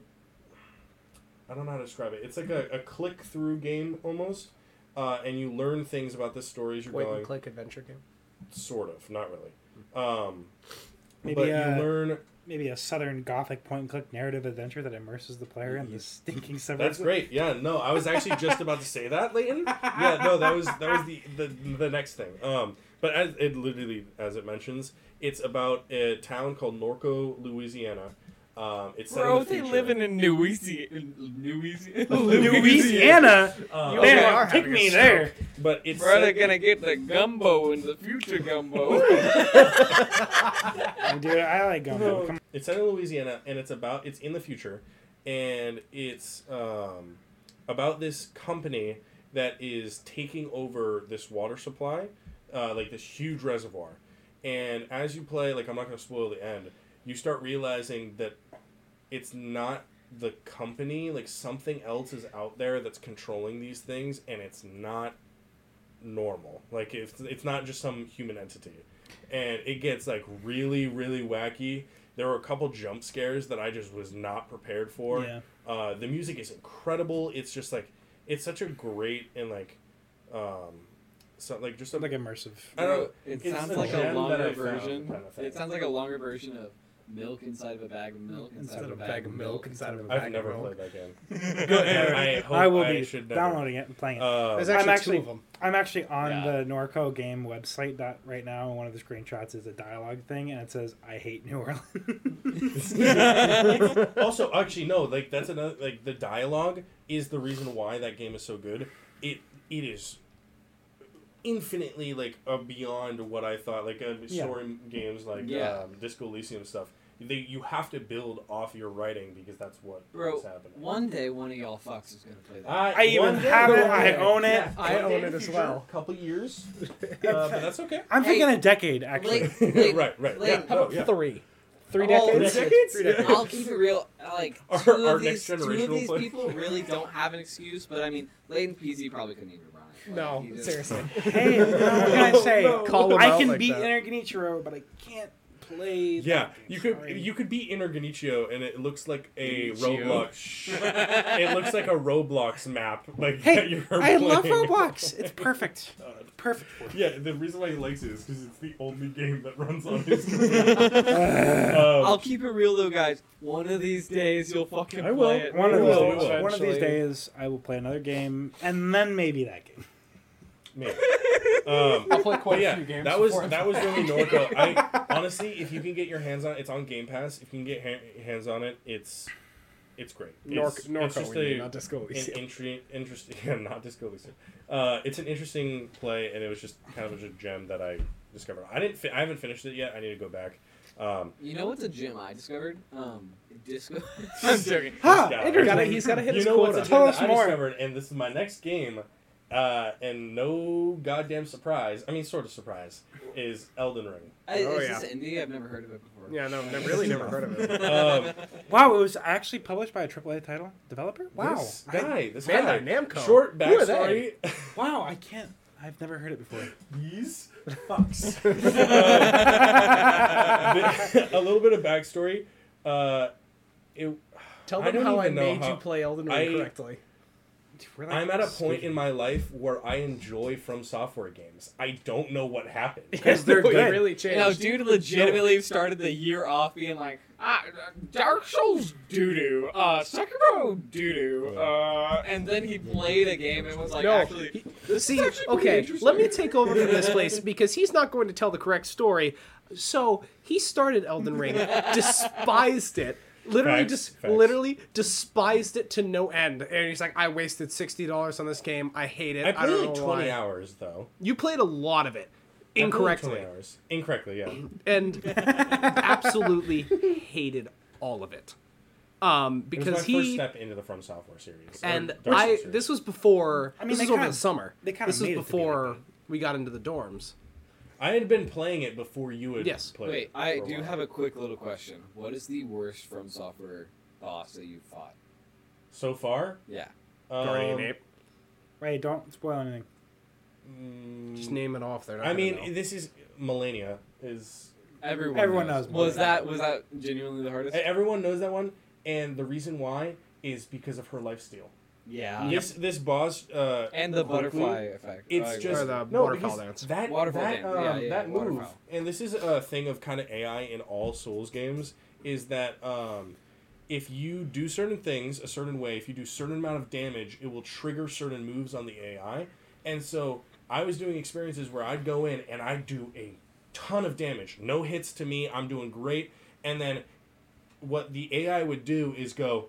I don't know how to describe it. It's like a, a click through game almost, uh, and you learn things about the stories you're Point going. and click adventure game. Sort of, not really. Um, Maybe but uh, you learn. Maybe a southern gothic point and click narrative adventure that immerses the player in the stinking suburbs. That's great. Yeah, no, I was actually just about to say that, Leighton. Yeah, no, that was that was the the, the next thing. Um, but as it literally as it mentions, it's about a town called Norco, Louisiana. Um, it's set Bro, in the they future. live in a Louisiana. Louisiana. Louisiana. Um, Okay, Damn, are take me stroke. there. but it's Bro, they're gonna get the gumbo in the future gumbo. Dude, I like gumbo. Come It's set in Louisiana, and it's about it's in the future, and it's um, about this company that is taking over this water supply, uh, like this huge reservoir. And as you play, like I'm not going to spoil the end, you start realizing that it's not the company, like something else is out there that's controlling these things, and it's not normal. Like it's it's not just some human entity, and it gets like really really wacky. There were a couple jump scares that I just was not prepared for. Yeah. Uh, the music is incredible. It's just like it's such a great and like, um, so like just a, like immersive. I don't know. It It's sounds like a longer version. kind of it sounds like a longer version of milk inside of a bag of milk inside, of a bag of milk inside of a I've bag never of milk. played that game. Good. I hope I will I be should never. downloading it and playing it. Uh, There's I'm actually, actually- two of them. I'm actually on Yeah. the Norco game website dot right now, and one of the screenshots is a dialogue thing, and it says, "I hate New Orleans." also, actually, no. Like that's another. Like the dialogue is the reason why that game is so good. It it is infinitely like uh, beyond what I thought. Like uh, Yeah. story games like Yeah. um, Disco Elysium stuff. They you have to build off your writing because that's what Bro, is happening. one day one of y'all fucks is gonna play that. I even one day- have it, I own it. Yeah, I own it as future, well. Couple years, uh, but that's okay. I'm Hey, thinking a decade, actually. Like, like, right, right. like, yeah, How no, about yeah. three? Three Oh, decades? three decades? Three decades. I'll keep it real. Like Our- two our of these, next two of these play. people really don't have an excuse. But I mean, Leighton Peasy probably couldn't even run it. Like, No, he just- seriously. hey, what can I say? No, Call him I can like beat that. Interganichiro, but I can't play. Yeah, you could Sorry. you could beat Interganicio and it looks like a Genichio. Roblox. it looks like a Roblox map. Like Hey, that you're I playing. love Roblox. It's perfect. Perfect. Yeah, the reason why he likes it is because it's the only game that runs on his computer. I'll um, keep it real though, guys. One of these days you'll fucking I will. play it. One of We these will, days, will. one of these days, I will play another game, and then maybe that game. Maybe. Um, I'll play quite but yeah, a few games. that was that was really Norco. I honestly, if you can get your hands on it, it's on Game Pass. If you can get ha- hands on it, it's it's great. Norc- It's, Norco, it's just we mean, not Disco an intri- interesting, yeah, not Disco Elysium. Uh, it's an interesting play, and it was just kind of a gem that I discovered. I didn't, fi- I haven't finished it yet. I need to go back. Um, You know what's a gym I discovered? Um, disco. I'm joking. Ha! guy. Interesting. Gotta- he's got to hit you his know what's a quota. gem Tell that us I more. discovered, and this is my next game, uh, and no goddamn surprise. I mean, sort of surprise is Elden Ring. I, Oh, yeah. this indie? I've never heard of it before. Yeah, no, I've really never heard of it. Um, Wow, it was actually published by a AAA title developer. Wow, this guy, this Bandai guy. Namco. Short Who backstory. wow, I can't. I've never heard it before. These fucks. Uh, a little bit of backstory. Uh, it Tell them don't how I made how- you play Elden Ring I- correctly. Really I'm at a point stupid. in my life where I enjoy from software games. I don't know what happened. because they're good. really You changed. know, dude legitimately started the year off being like, ah, Dark Souls doo doo, uh, Sekiro doo doo, uh, and then he played a game and was like, no, actually, this see, is actually okay, let me take over from this place because he's not going to tell the correct story. So he started Elden Ring, despised it, literally Facts, just facts. literally despised it to no end, and he's like, "I wasted sixty dollars on this game. I hate it. I I, played don't like know 20 why." hours though. You played a lot of it I played, like, incorrectly, 20 hours. Incorrectly, yeah. and absolutely hated all of it. Um, It was because my he first step into the From Software series. and I series. this was before. I mean, this was over kinda- the summer. they kinda This was made it to be like before we got into the dorms. I had been playing it before you had Yes. played Wait, it I do while. have a quick little question. What is the worst from software boss that you've fought? So far? Yeah. Guardian um, Ape. Wait, don't spoil anything. mm, Just name it off. They're I mean, know. this is Malenia is Everyone, Everyone knows. knows Was that was that genuinely the hardest? everyone knows that one, and the reason why is because of her lifesteal. Yeah. This this boss uh, And the Goku, butterfly effect. It's Oh, just Or the no waterfowl because dance. that Waterfowl that dance. um, Yeah, yeah, that move, waterfowl. and this is a thing of kind of AI in all Souls games is that um, if you do certain things a certain way, if you do certain amount of damage, it will trigger certain moves on the AI. And so I was doing experiences where I'd go in and I'd do a ton of damage, no hits to me, I'm doing great, and then what the AI would do is go,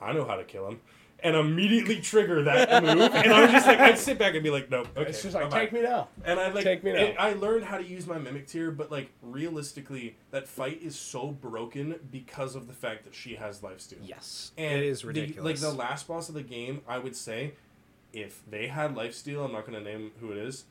I know how to kill him. And immediately trigger that move, and I was just like, I'd sit back and be like, "Nope, okay." it's just like, bye-bye." take me now. And I like Take me now. I learned how to use my mimic tear, but like realistically, that fight is so broken because of the fact that she has lifesteal. yes, And it is the- ridiculous. like the last boss of the game, I would say, if they had lifesteal, I'm not going to name who it is.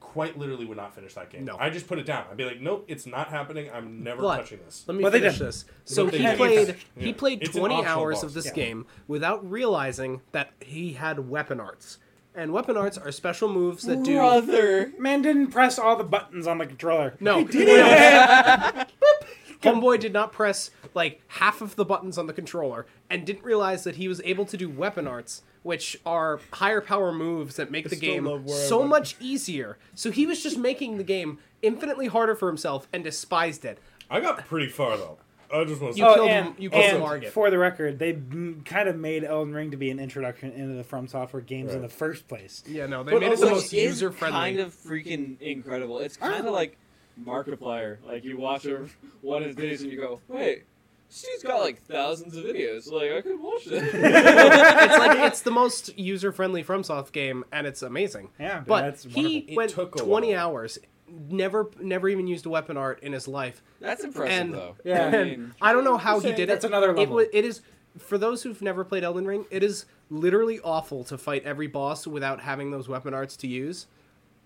Quite literally, would not finish that game. No. I just put it down. I'd be like, nope, it's not happening. I'm never But- touching this. Let me But finish this. So he didn't. played he Yeah. played It's 20 hours boss. of this Yeah. game without realizing that he had weapon arts. And weapon arts are special moves that do Brother. Man didn't press all the buttons on the controller. No. Homeboy did not press like half of the buttons on the controller and didn't realize that he was able to do weapon arts, which are higher power moves that make the game love where I so much easier. So he was just making the game infinitely harder for himself and despised it. I got pretty far though. I just want to You say. Oh, killed and, him- you killed and Margit. for the record, they kind of made Elden Ring to be an introduction into the From Software games in the first place. Yeah, no, they But made it the most user friendly. Kind of freaking incredible. It's kind of like Markiplier. Like you watch a, one of his videos and you go, "Wait, this dude's got like thousands of videos. Like I could watch it." it's like it's the most user friendly FromSoft game, and it's amazing. Yeah, but that's he wonderful. It went took 20 while. hours, never never even used a weapon art in his life. That's impressive, And- though. Yeah. I mean, I don't know how he did that's it. That's another level. wa- it is for those who've never played Elden Ring. It is literally awful to fight every boss without having those weapon arts to use.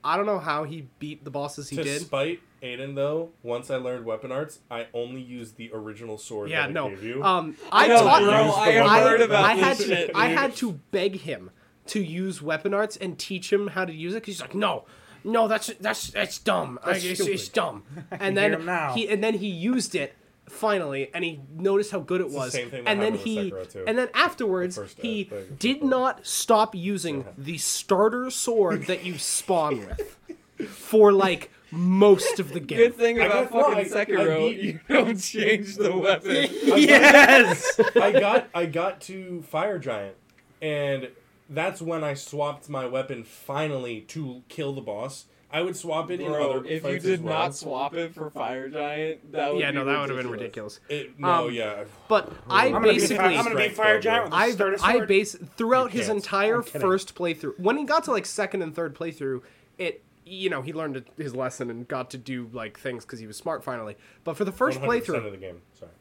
I don't know how he beat the bosses he to did. spite Aiden though, once I learned weapon arts, I only used the original sword Yeah, that I no. Um, I No, taught bro, him. I have I, heard about I had to. shit, I had to beg him to use weapon arts and teach him how to use it because he's like, no, no, that's that's that's dumb. I- That's it's, it's dumb. And then he and then he used it finally, and he noticed how good it the was. same thing that and then happened with he too. and then afterwards The uh, he thing. did not stop using the starter sword that you spawn with for like most of the game. good thing about got- no, fucking I- I Sekiro, beat- you don't change the weapon. yes. I got I got to Fire Giant, and that's when I swapped my weapon finally to kill the boss. I would swap it in Bro, other if you did as well. not swap it for Fire Giant, that would yeah, be no, that would have been ridiculous. ridiculous. It, no, Um, yeah. But I I'm I'm gonna, be, basically I'm gonna be Fire Giant with a I starter I base throughout his entire first playthrough. When he got to like second and third playthrough, it you know he learned his lesson and got to do like things because he was smart finally. But for the first 100% playthrough, of the game. Sorry.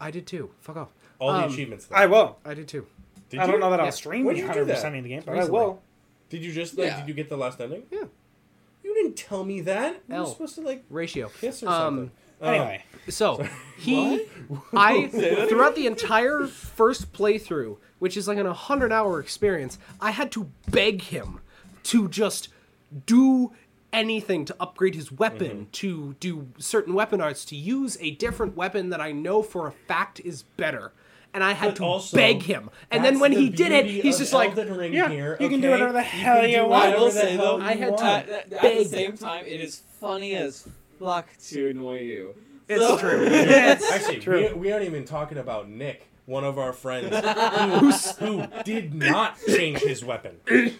I did too. Fuck off. All the Um, achievements. Though. I will. I did too. Did I don't you? know that Yeah. I'll stream When the did you do 100% that? of the game, but Recently. I will. Did you just like? Yeah. Did you get the last ending? Yeah. Didn't tell me that. L. were supposed to like Ratio. kiss or Um, something. Uh, Anyway, So he, I throughout the entire first playthrough, which is like an hundred hour experience, I had to beg him to just do anything to upgrade his weapon, to do certain weapon arts, to use a different weapon that I know for a fact is better. And I had But to also, beg him. And then when the he did it, he's of just like, Ring Yeah, here, you can do okay? whatever the hell can you do want. I will say though, I had to- at, at the same time, it is funny as fuck to annoy you. It's So- true. Actually, True. we, we aren't even talking about Nick, one of our friends, who, who did not change his weapon.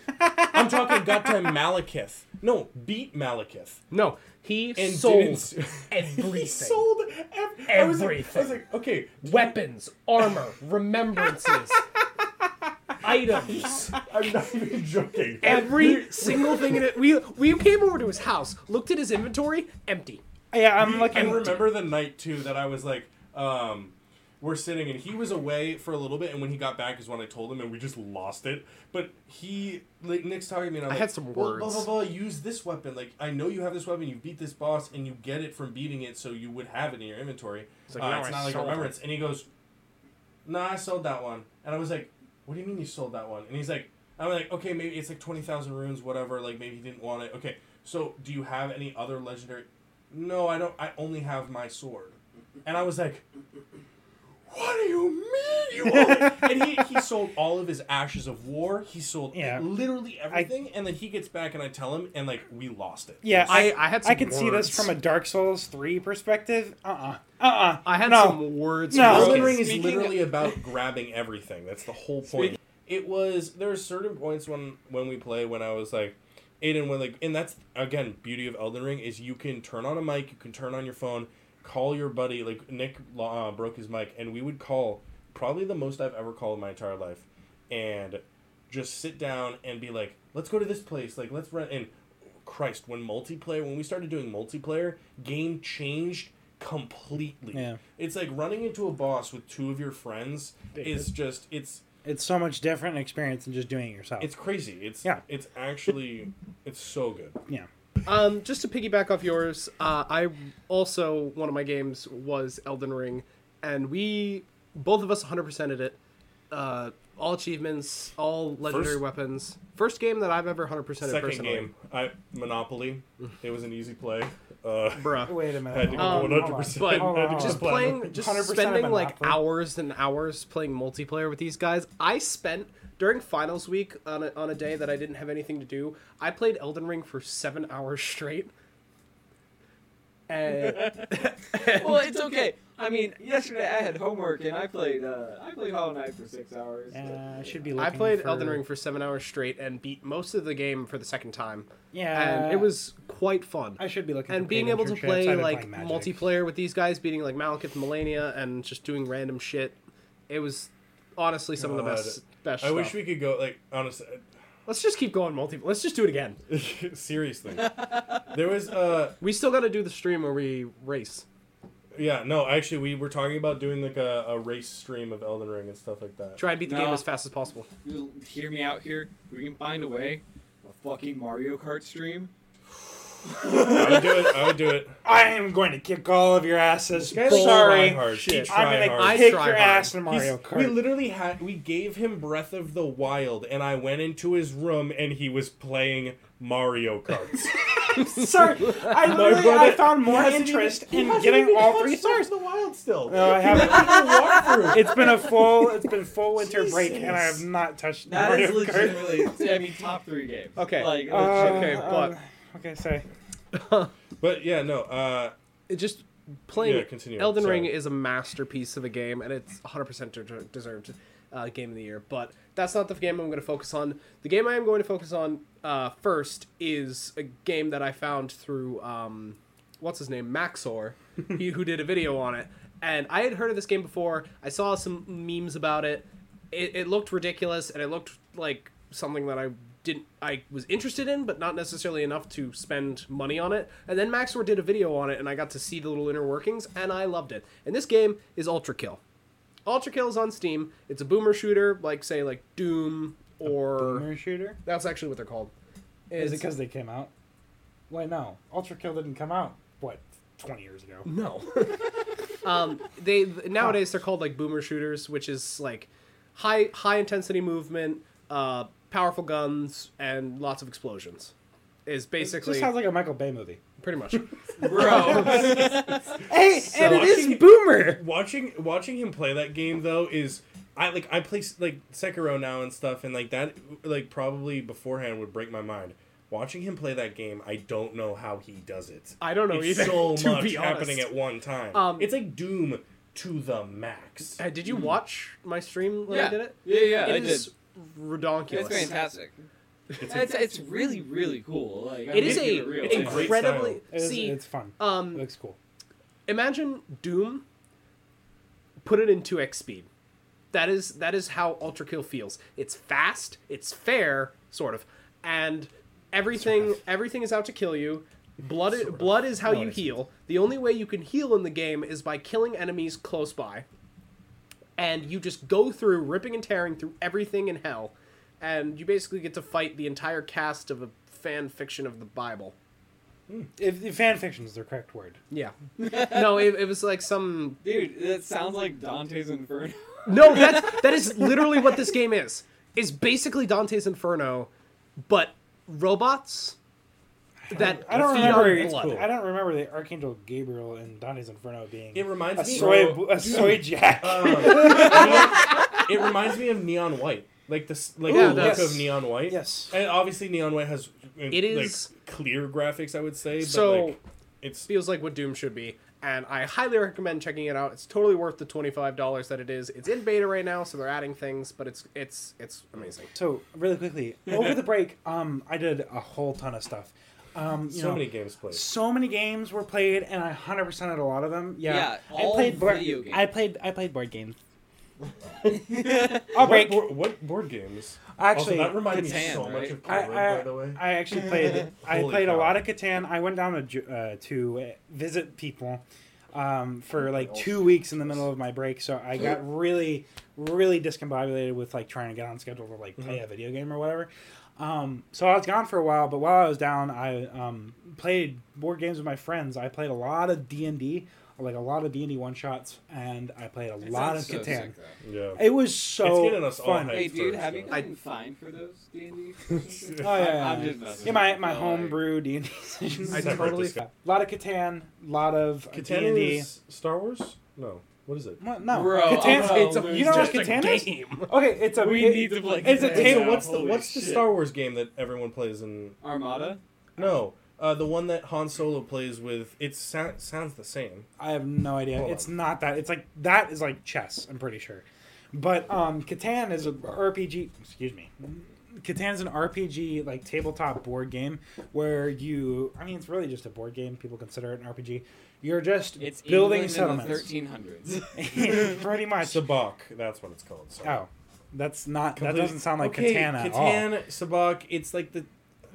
I'm talking got to Maliketh. No, beat Maliketh. No, he And sold didn't, everything. he sold ev- I was like- I was Everything. like, okay, weapons, armor, remembrances, items. I'm not even joking. Every single thing in it. We we came over to his house, looked at his inventory, empty. Yeah, I'm looking. And remember the night too that I was like, um, we're sitting and he was away for a little bit, and when he got back is when I told him, and we just lost it. But he, like, Nick's talking to me, and I'm I like, had some "Well, Blah words." blah blah. Use this weapon. Like I know you have this weapon. You beat this boss, and you get it from beating it, so you would have it in your inventory. It's like, uh, "No, it's I not like a sold it." remembrance. And he goes, Nah, I sold that one. And I was like, What do you mean you sold that one? And he's like, I'm like, okay, maybe it's like twenty thousand runes, whatever. Like maybe he didn't want it. Okay, so do you have any other legendary? No, I don't. I only have my sword. And I was like, What do you mean you only? and he, he sold all of his ashes of war. He sold Yeah. literally everything. and then he gets back, and I tell him, and like we lost it. Yeah, I- I, I had I some can see this from a Dark Souls three perspective. Uh uh-uh. uh. I had no. some words. No. Elden. Ring is Speaking literally about grabbing everything. That's the whole point. It was there are certain points when when we play when I was like, Aiden, when like, and that's again beauty of Elden Ring is you can turn on a mic, you can turn on your phone, call your buddy. Like Nick uh, broke his mic, and we would call probably the most I've ever called in my entire life, and just sit down and be like, let's go to this place, like let's run and. Christ, when multiplayer, when we started doing multiplayer, game changed completely. Yeah. It's like running into a boss with two of your friends is just it's It's so much different experience than just doing it yourself. it's crazy. It's Yeah. it's actually it's so good. yeah. Um, just to piggyback off yours, uh, I also one of my games was Elden Ring, and we both of us 100%ed it. Uh, all achievements, all legendary First- weapons. First game that I've ever 100%ed Second personally. game, I Monopoly. It was an easy play. Uh, Bruh. Wait a minute. I had to go Um, one hundred percent. But Hold on, hold just on. playing, just 100% spending like Monopoly. hours and hours playing multiplayer with these guys. I spent during finals week on a, on a day that I didn't have anything to do. I played Elden Ring for seven hours straight. And well, it's okay. I mean, yesterday I had homework and I played. Uh, I played Hollow Knight for six hours. Uh, I should be. I played for... Elden Ring for seven hours straight and beat most of the game for the second time, Yeah. and it was quite fun. I should be looking. And for being able to play like multiplayer with these guys, beating like Maliketh, Malenia, and just doing random shit, it was honestly some of the best. Best I stuff. wish we could go like honestly. Let's just keep going multi. Let's just do it again. seriously, there was uh We still got to do the stream where we race. yeah no actually we were talking about doing like a, a race stream of Elden Ring and stuff like that. Try and beat the No. game as fast as possible. You hear me out here. We can find a way. A fucking Mario Kart stream. I would do it. I would do it. I am going to kick all of your asses. Sorry. hard. Shit. He try I'm gonna hard. Kick your hard. ass in Mario He's- We literally had we gave him Breath of the Wild, and I went into his room and he was playing Mario Karts. Sorry, I literally brother- I found more interest even- in getting all three stars. of the Wild still. No, I haven't. It's been a full. It's been full winter break, and I have not touched That Mario is Kart. legitimately. I mean, top three game. Okay. Like, Uh. Okay, but- um, okay, say. But yeah, no. Uh, It just playing Yeah, continue. Elden Sorry. Ring is a masterpiece of a game, and it's 100% deserved uh, game of the year. But that's not the game I'm going to focus on. The game I am going to focus on uh, first is a game that I found through um, what's his name, Maxor, he, who did a video on it. And I had heard of this game before. I saw some memes about it. It, it looked ridiculous, and it looked like something that I didn't I was interested in, but not necessarily enough to spend money on it. And then Maxor did a video on it, and I got to see the little inner workings, and I loved it. And this game is Ultra Kill. Ultra Kill is on Steam. It's a boomer shooter, like say like Doom or Boomer shooter? that's actually what they're called. Is it because they came out? Why no? Ultra Kill didn't come out. What? Twenty years ago. No. um, they nowadays they're called like boomer shooters, which is like high high intensity movement, uh, powerful guns, and lots of explosions. is It basically just sounds like a Michael Bay movie. pretty much. Bro. Hey, So- and it is Watching- Boomer. watching watching him play that game though is I like I play like Sekiro now and stuff and like that like probably beforehand would break my mind. Watching him play that game, I don't know how he does it. I don't know it's either. so to much be happening at one time. Um, it's like Doom to the max. Uh, did you watch my stream when yeah. I did it? Yeah, yeah, I It did. Is redonkulous. It's fantastic. It's, It's, it's really really cool. Like It is a it it's a incredibly. It is, see. it's fun. It Um, looks cool. imagine Doom. Put it in two x speed. That is that is how Ultra Kill feels. It's fast. It's fair, sort of, and everything everything is out to kill you. Blood Sort of. blood is how No, you it's- heal. The only way you can heal in the game is by killing enemies close by. And you just go through ripping and tearing through everything in hell, and you basically get to fight the entire cast of a fan fiction of the Bible. Hmm. If, if fan fiction is the correct word. Yeah. no, it, it was like some Dude, that sounds like Dante's Inferno. No, that that is literally what this game is. Is basically Dante's Inferno, but robots that I don't remember. It's cool. I don't remember the Archangel Gabriel in Dante's Inferno being It reminds a me soy of, a soy jack. um, it reminds me of Neon White, like this, like Yeah, the look does. of Neon White. yes. And obviously, Neon White has uh, It is- like, clear graphics. I would say, but So- like, it's Feels like what Doom should be, and I highly recommend checking it out. It's totally worth the twenty five dollars that it is. It's in beta right now, so they're adding things, but it's it's it's amazing. So really quickly, over the break, um, I did a whole ton of stuff. Um, you so know, many games played. so many games were played, and I hundred percent at a lot of them. Yeah, Yeah, I all played board. video games. I played. I played board games. I'll What, break. board, what board games? Actually, also, that reminded me Catan, so much right? of I, I, by the way. I actually played. I Holy played a lot of Catan. I went down to uh, to uh, visit people um, for like two weeks in the middle of my break, so I got really, really discombobulated with like trying to get on schedule to like play a video game or whatever. Um, so I was gone for a while, but while I was down, I um, played board games with my friends. I played a lot of D and D, like a lot of D and D one shots, and I played a lot of Catan. yeah. It was so It's getting us fun. hyped. Hey, dude, first, have you though. gotten fined for those D and D? Oh yeah, yeah, I'm yeah. just yeah, my my you, homebrew D and D sessions. I totally discussion. A lot of Catan, a lot of D Catan and D. Star Wars? No. What is it? What? No, Bro, Catan. oh, it's a, there's you know what just a Catan is? game. Okay, it's a. We it- need to play. it's a Catan table- now. What's the Holy what's the shit. Star Wars game that everyone plays in? Armada? No, uh, the one that Han Solo plays with. It so- sounds the same. I have no idea. Hold it's on. not that. It's like that is like chess. I'm pretty sure, but um, Catan is a RPG. Excuse me. Catan's an RPG like tabletop board game where you. I mean, it's really just a board game. People consider it an RPG. You're just It's building England settlements. in the 1300s. pretty much. Sabacc, that's what it's called. Sorry. Oh, that's not. Completely- That doesn't sound like okay, Katana. at all. Catan, Sabacc, it's like the.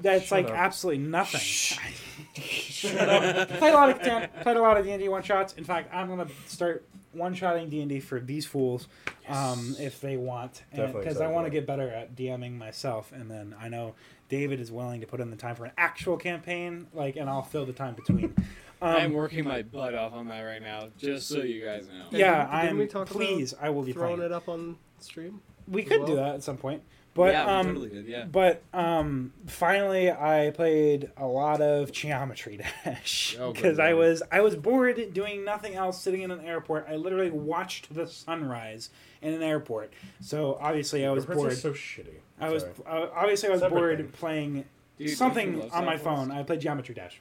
That's Shut like up. absolutely nothing. Shut up. played a lot of Catan, played a lot of D and D one shots. In fact, I'm gonna start one shotting D and D for these fools, um, if they want, Definitely because I want to get better at DMing myself. And then I know David is willing to put in the time for an actual campaign, like, and I'll fill the time between. I'm Um, working my butt off on that right now, just so you guys know. yeah, I'm. we talk about please, I will be Throwing playing it up on stream. We as could do that at some point, but yeah, we um, totally did. Yeah. But um, finally, I played a lot of Geometry Dash Oh, because I was I was bored doing nothing else, sitting in an airport. I literally watched the sunrise in an airport. So obviously, I was Reports are bored. so shitty. I was uh, obviously I was Separate bored thing. playing Dude, something on my phone. I played Geometry Dash,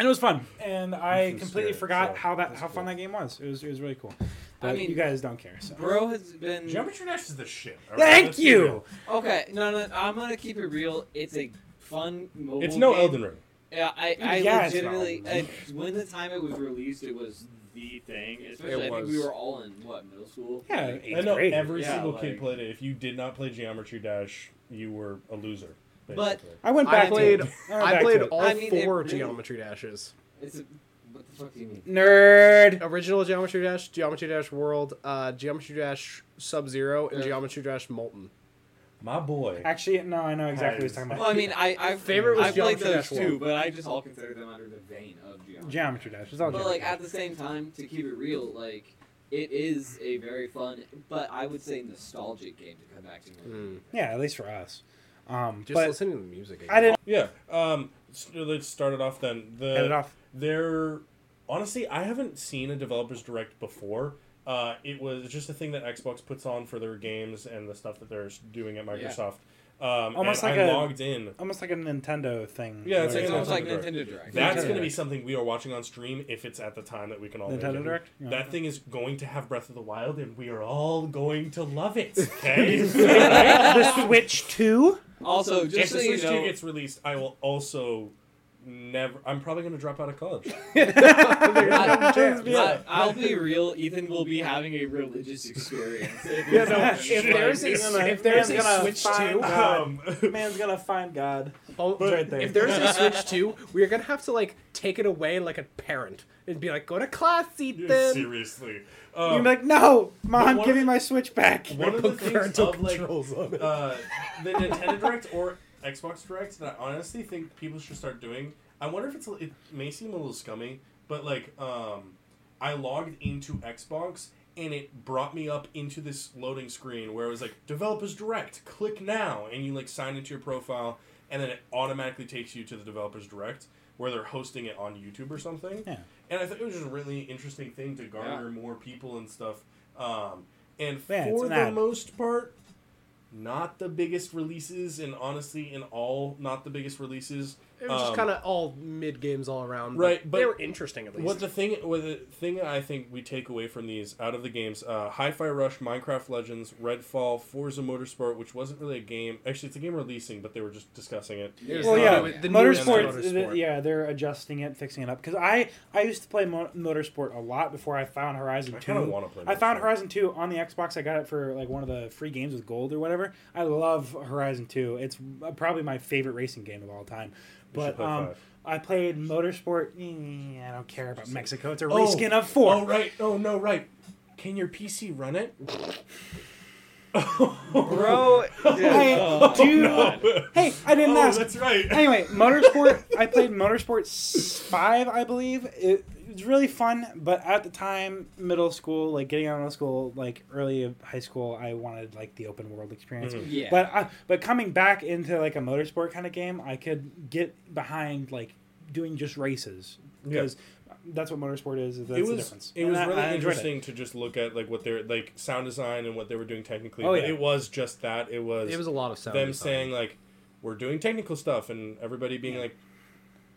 and it was fun. And I completely spirit, forgot so how that that's how fun cool. that game was. It was it was really cool. I But mean, you guys don't care. So Bro has been. Geometry Dash is the shit. all right? thank Let's you. Okay, no, no, I'm gonna keep it real. It's a fun mobile. It's no game. Elden Ring. Yeah, I, I Yeah, legitimately. not. Uh, when the time it was released, it was the thing. Especially, It I think we were all in what middle school. Yeah, Like, I know grade. every Yeah, single like- kid played it. If you did not play Geometry Dash, you were a loser. But- I went I back played. to it. I played all I mean, four really- Geometry Dashes. It's a, what the fuck do you mean? nerd. Original Geometry Dash, Geometry Dash World, uh, Geometry Dash Sub Zero, and Yeah. Geometry Dash Molten. my boy. Actually, no, I know exactly what he's talking about. Well, I mean, I I Favorite was I played Geometry those Dash too, but I just all consider them under the vein of geometry. Geometry Dash. It's all But Geometry like at the same time, to keep it real, like it is a very fun, but I would say nostalgic game to come back to. Mm. Yeah, at least for us. Um, Just but listening to the music. I didn't Yeah. Um, s- let's start it off then. The head it off. They're honestly, I haven't seen a developers direct before. Uh, it was just a thing that Xbox puts on for their games and the stuff that they're doing at Microsoft. Um, Almost and like I a- logged in. Almost like a Nintendo thing. Yeah, it's where It's almost Nintendo like Direct. Nintendo Direct. That's going to be something we are watching on stream if it's at the time that we can all make Nintendo it. Direct? Yeah. That thing is going to have Breath of the Wild, and we are all going to love it. Okay. the Switch Two. Also, just the so you Switch 2 know, gets released, I will also never. I'm probably going to drop out of college. I, I'll be real. Ethan will be having a religious experience. Yeah, no, if there's a, Gonna- if there's man's a gonna Switch find 2, God. Um, Man's gonna find God. oh, It's right there. if there's a Switch 2, we're gonna have to like take it away like a parent and be like, go to class, Ethan. seriously. You're Um, like, no, mom, give me my Switch back. one of the things of like on uh, the Nintendo Direct or Xbox Direct that I honestly think people should start doing. I wonder if it's it may seem a little scummy, but like um, I logged into Xbox and it brought me up into this loading screen where it was like Developers Direct, click now, and you like sign into your profile, and then it automatically takes you to the Developers Direct where they're hosting it on YouTube or something. Yeah. And I thought it was just a really interesting thing to garner more people and stuff. Um, and Yeah, for an the ad. most part, not the biggest releases, and honestly, in all, not the biggest releases. It was just Um, kind of all mid games all around. But Right, but they were interesting at least. What the thing, what the thing I think we take away from these out of the games, uh, Hi-Fi Rush, Minecraft Legends, Redfall, Forza Motorsport, which wasn't really a game. Actually, it's a game releasing, but they were just discussing it. It Well, the- yeah, the newest motorsport, Motorsport. Yeah, they're adjusting it, fixing it up. Because I, I used to play mo- motorsport a lot before I found Horizon I Two. kind of want to play. I found Horizon Two on the Xbox. I got it for like one of the free games with gold or whatever. I love Horizon Two. It's uh, probably my favorite racing game of all time. But um, five. I played motorsport. eh, I don't care about Mexico. It's a Oh, reskin of four. Oh right. Oh no right. Can your PC run it? Bro. Hey, oh, dude. God. Hey, I didn't oh, ask. that's right. anyway, motorsport. I played Motorsport Five, I believe. It, it was really fun, but at the time, middle school, like getting out of school, like early high school, I wanted like the open world experience. Mhm. Yeah. But I, but coming back into like a motorsport kind of game, I could get behind like doing just races because that's what motorsport is. That's it the was difference. it And was I- really I enjoyed it. interesting to just look at like what they're like sound design and what they were doing technically. Oh, but yeah. it was just that. It was, It was a lot of sound. them design. saying like we're doing technical stuff and everybody being like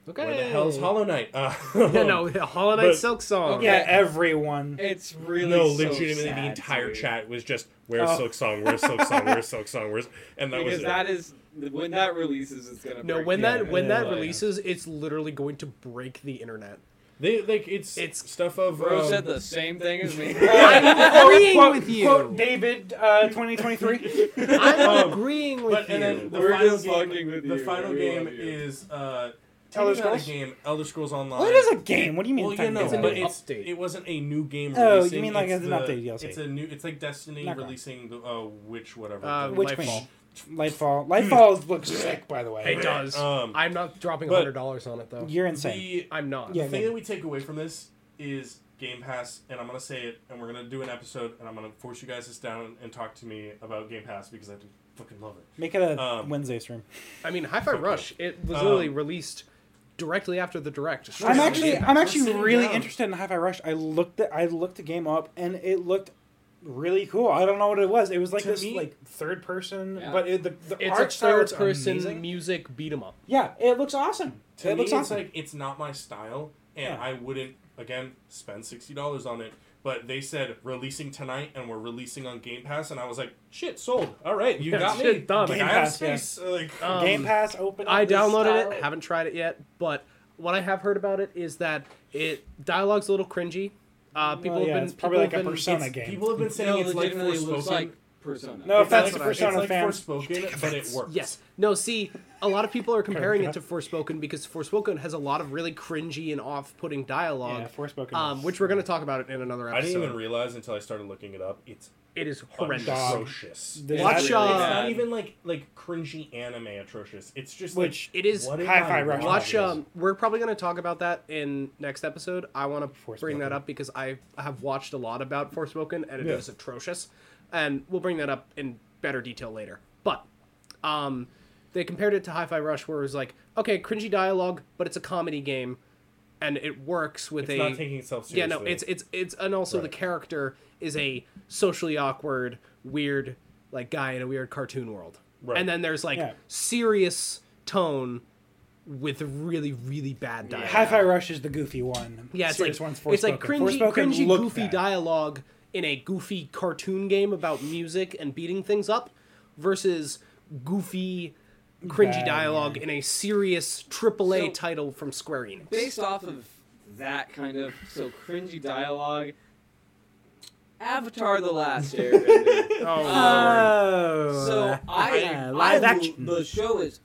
okay. where the hell's Hollow Knight? Uh, Yeah, no, Hollow Knight But- Silk Song. Okay. Yeah, everyone. It's really no, so legitimately the entire chat was just where's Oh. Silk Song, where's Silk Song, where's Silk Song, where's and that because was it. that is when that releases, it's gonna. No, break when me. that when that releases, it's literally going to break the internet. They like it's It's- it's stuff of Bro um, said the same thing as me. I'm agreeing quote, with you. Quote David, uh, 2023. I'm Um, agreeing with But you. and then the We're final just game, fucking with the you. final We game love you. is uh, Elder technically not a Scrolls? game, Elder Scrolls Online. well, it is a game. What do you mean? Well, it's you not know, a game? but an it's update. it wasn't a new game. Oh, you Releasing, mean like it's it's an the- update DLC. It's a new. It's like Destiny Not releasing the uh, witch whatever. Uh, the- Which Lightfall. queen? Lightfall. Lightfall looks sick, by the way. It does. Um, I'm not dropping but- hundred dollars on it though. You're insane. the I'm not. Yeah. the thing game. that we take away from this is Game Pass, and I'm gonna say it, and we're gonna do an episode, and I'm gonna force you guys to sit down and talk to me about Game Pass because I do fucking love it. Make it a Um, Wednesday stream. I mean, Hi-Fi Okay. Rush. It was Um, literally released directly after the direct. I'm actually, I'm We're actually sitting really down. interested in Hi-Fi Rush. I looked, at, I looked the game up, and it looked really cool. I don't know what it was. It was like To this, me- like third person, Yeah. but it, the, the It's art a style third-person amazing. music beat 'em up. Yeah, it looks awesome. To it me, looks it's awesome. like it's not my style, and Yeah. I wouldn't again spend sixty dollars on it. But they said releasing tonight, and we're releasing on Game Pass, and I was like, "Shit, sold! All right, you Yeah, got me. done. Like, Game I have Pass, yeah. space. Uh, Like, Um, game Pass open. I downloaded style. it, haven't tried it yet, but what I have heard about it is that it dialogue's a little cringy. Uh, people Well, have yeah, been it's probably people like a have been- Persona game. People have been saying no, it's like legitimately looks Forspoken. like Persona. No It's offense like- to Persona it's like fans. Forspoken, but it works. Yes. No, see, a lot of people are comparing it to Forspoken because Forspoken has a lot of really cringy and off-putting dialogue, Yeah, Forspoken. um, is- which we're going to talk about it in another episode. I didn't even realize until I started looking it up. It's it is horrendous. Atrocious. This Watch, it's, uh, it's not even like like cringy anime atrocious. It's just Which It is like, what am Hi-Fi I Rush. Watch. Um, we're probably going to talk about that in next episode. I want to Forspoken. bring that up because I have watched a lot about Forspoken and it is Yeah. atrocious, and we'll bring that up in better detail later. But, um, they compared it to Hi-Fi Rush, where it was like, okay, cringy dialogue, but it's a comedy game, and it works with It's a not taking itself seriously. yeah, no, it's it's it's and also the character is a socially awkward, weird like guy in a weird cartoon world. Right. And then there's like Yeah. serious tone with really really bad dialogue. Hi-Fi Rush is the goofy one. Yeah, it's Serious like one's it's like cringy, cringy, goofy bad. dialogue in a goofy cartoon game about music and beating things up, versus goofy, cringy Bad, dialogue yeah. in a serious AAA So- title from Square Enix. Based off of that kind of so cringy dialogue, Avatar: The Last Airbender. oh, Oh. So I, I live action. The show is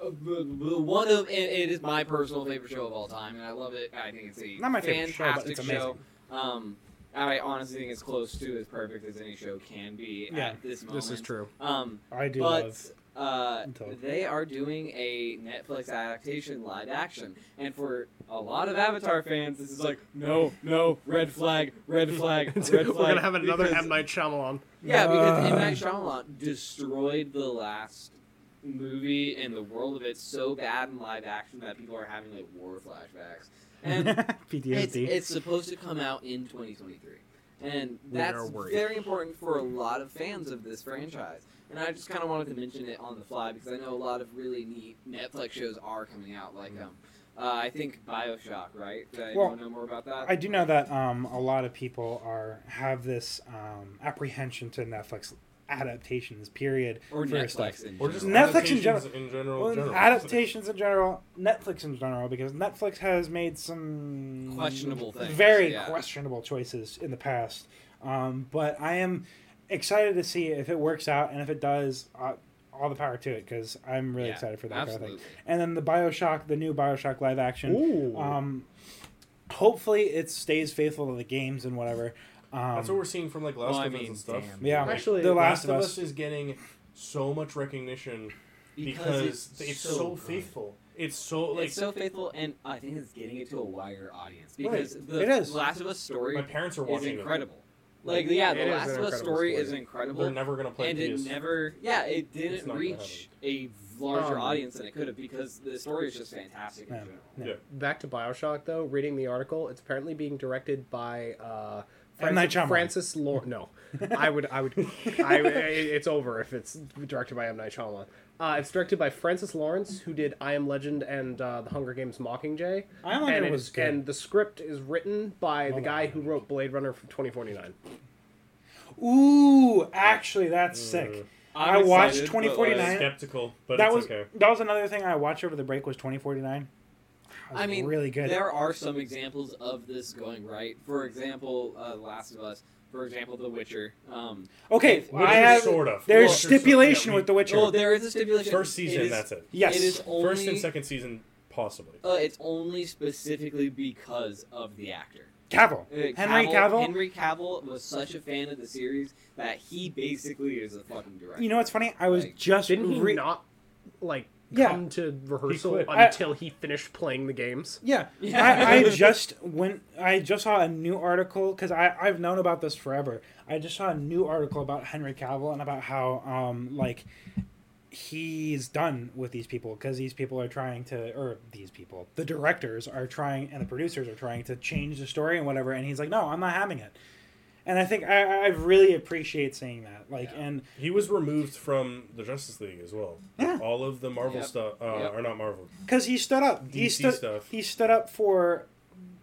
uh, the- the one of it is my personal favorite show of all time, and I love it. I think it's a Not my favorite show, but fantastic it's show. Um, I honestly think it's close to as perfect as any show can be Yeah, at this moment. this is true. Um, I do but love. Uh, they are doing a Netflix adaptation live action, and for a lot of Avatar fans, this is like no, no, red flag, red flag, red flag. We're gonna have another because- M Night Shyamalan. yeah, because M Uh. Night Shyamalan destroyed the last movie and the world of it so bad in live action that people are having like war flashbacks, and it's, it's supposed to come out in 2023, and that's very important for a lot of fans of this franchise. And I just kind of wanted to mention it on the fly because I know a lot of really neat Netflix shows are coming out. Like, um, uh, I think Bioshock, right? Uh, Well, you know more about that? I do know that um, a lot of people are have this um, apprehension to Netflix adaptations. Period. or for stuff. Netflix in or just general. Netflix in adaptations general- in general. Well, general. adaptations in general, Netflix in general, because Netflix has made some Questionable things, very yeah. questionable choices in the past. Um, but I am excited to see if it works out, and if it does, uh, all the power to it, because I'm really Yeah, excited for that kind of Absolutely. thing. And then the Bioshock, the new Bioshock live action. Ooh. Um, hopefully, it stays faithful to the games and whatever. Um, That's what we're seeing from like Last Well, I of Us mean, and stuff. damn. yeah, Actually, The Last, Last of of Us. Us is getting so much recognition because, it's, so, good. faithful. It's so like it's so faithful, and I think it's getting it to a wider audience because Right. the It is. Last of Us story my parents are is watching it. incredible. Like, yeah, the Last of Us story, story. is incredible, They're never gonna play and PS. it never, yeah, it didn't reach a larger Um, audience than it could have because the story is just fantastic in Yeah. general. Yeah. Yeah. Back to Bioshock though, reading the article, it's apparently being directed by uh, Francis, Shyamalan. Francis Lawrence. No, I would, I would, I, it's over if it's directed by M Night Shyamalan. Uh, it's directed by Francis Lawrence, who did I Am Legend and uh, The Hunger Games: Mockingjay. I Am Legend and was good. And the script is written by the guy I who wrote Blade Runner from 2049. Ooh, actually, that's sick. I I'm watched excited, but, 2049. like, skeptical, but that it's was okay. that was another thing I watched over the break was 2049. Was I mean, really good. There are some examples of this going right. For example, uh, Last of Us. For example, The Witcher. Um, Okay, Witcher I have sort of. there's Witcher sort of, stipulation with The Witcher. well, there is a stipulation. First season, It is- that's it. yes, It is only, First and second season, possibly. Uh, it's only specifically because of the actor. Cavill, Uh, Henry Cavill. Henry Cavill was such a fan of the series that he basically is a fucking director. You know what's funny? I was Like, just Didn't he re- not like Yeah. come to rehearsal quit. until he finished playing the games? Yeah, Yeah. I, I just went. I just saw a new article because I I've known about this forever. I just saw a new article about Henry Cavill and about how um like he's done with these people because these people are trying to or these people the directors are trying and the producers are trying to change the story and whatever and he's like no i'm not having it and i think i i really appreciate seeing that like Yeah. and He was removed from the Justice League as well. Yeah. All of the Marvel Yep. stuff, uh, Yep. or not Marvel. because he stood up he DC stood stuff. he stood up for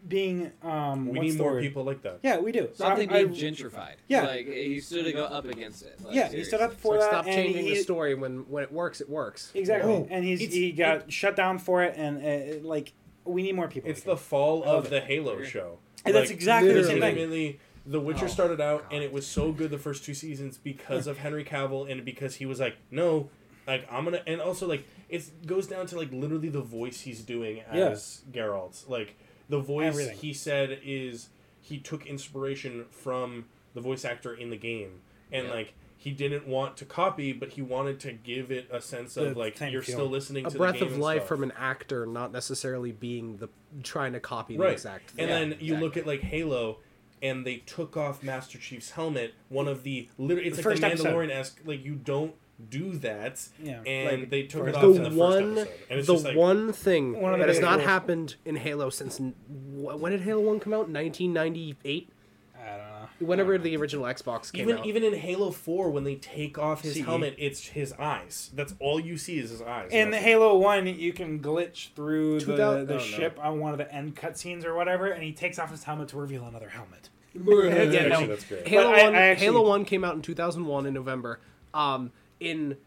being um We need more word? people like that. yeah we do Something I- I- being gentrified. Yeah. Like, he stood to go up against it. Like, yeah he stood up seriously. for Like, that stop and changing he, the story when when it works, it works. exactly Oh, and he's he got shut down for it and uh, like we need more people It's like the fall love of it. the Halo show. And that's exactly the same thing. Legitimately, The Witcher Oh, started out God. and it was so good the first two seasons because of Henry Cavill and because he was like, no, like I'm gonna, and also like it goes down to like literally the voice he's doing Yeah. as Geralt. Like the voice Everything. he said is he took inspiration from the voice actor in the game and Yeah. like he didn't want to copy, but he wanted to give it a sense of The like you're feel. still listening A to breath the game of and life stuff. from an actor, not necessarily being the trying to copy the exact thing. And Yeah, then you exactly. look at like Halo, and they took off Master Chief's helmet. One of the literally, it's The like the. Mandalorian esque. Like you don't do that, Yeah. and Like, they took it off the in the one, first episode. And it's the just like, one thing One that has not biggest- happened in Halo since when did Halo One come out? 1998. I don't know. Whenever the original Xbox came even out. even in Halo Four, when they take off his See. helmet, it's his eyes. That's all you see is his eyes. In That's it. Halo One, you can glitch through the, 2000 the oh, no. ship on one of the end cutscenes or whatever, and he takes off his helmet to reveal another helmet. Yeah, no. that's great. Halo I- One. I actually- Halo One came out in 2001 in November. Um, in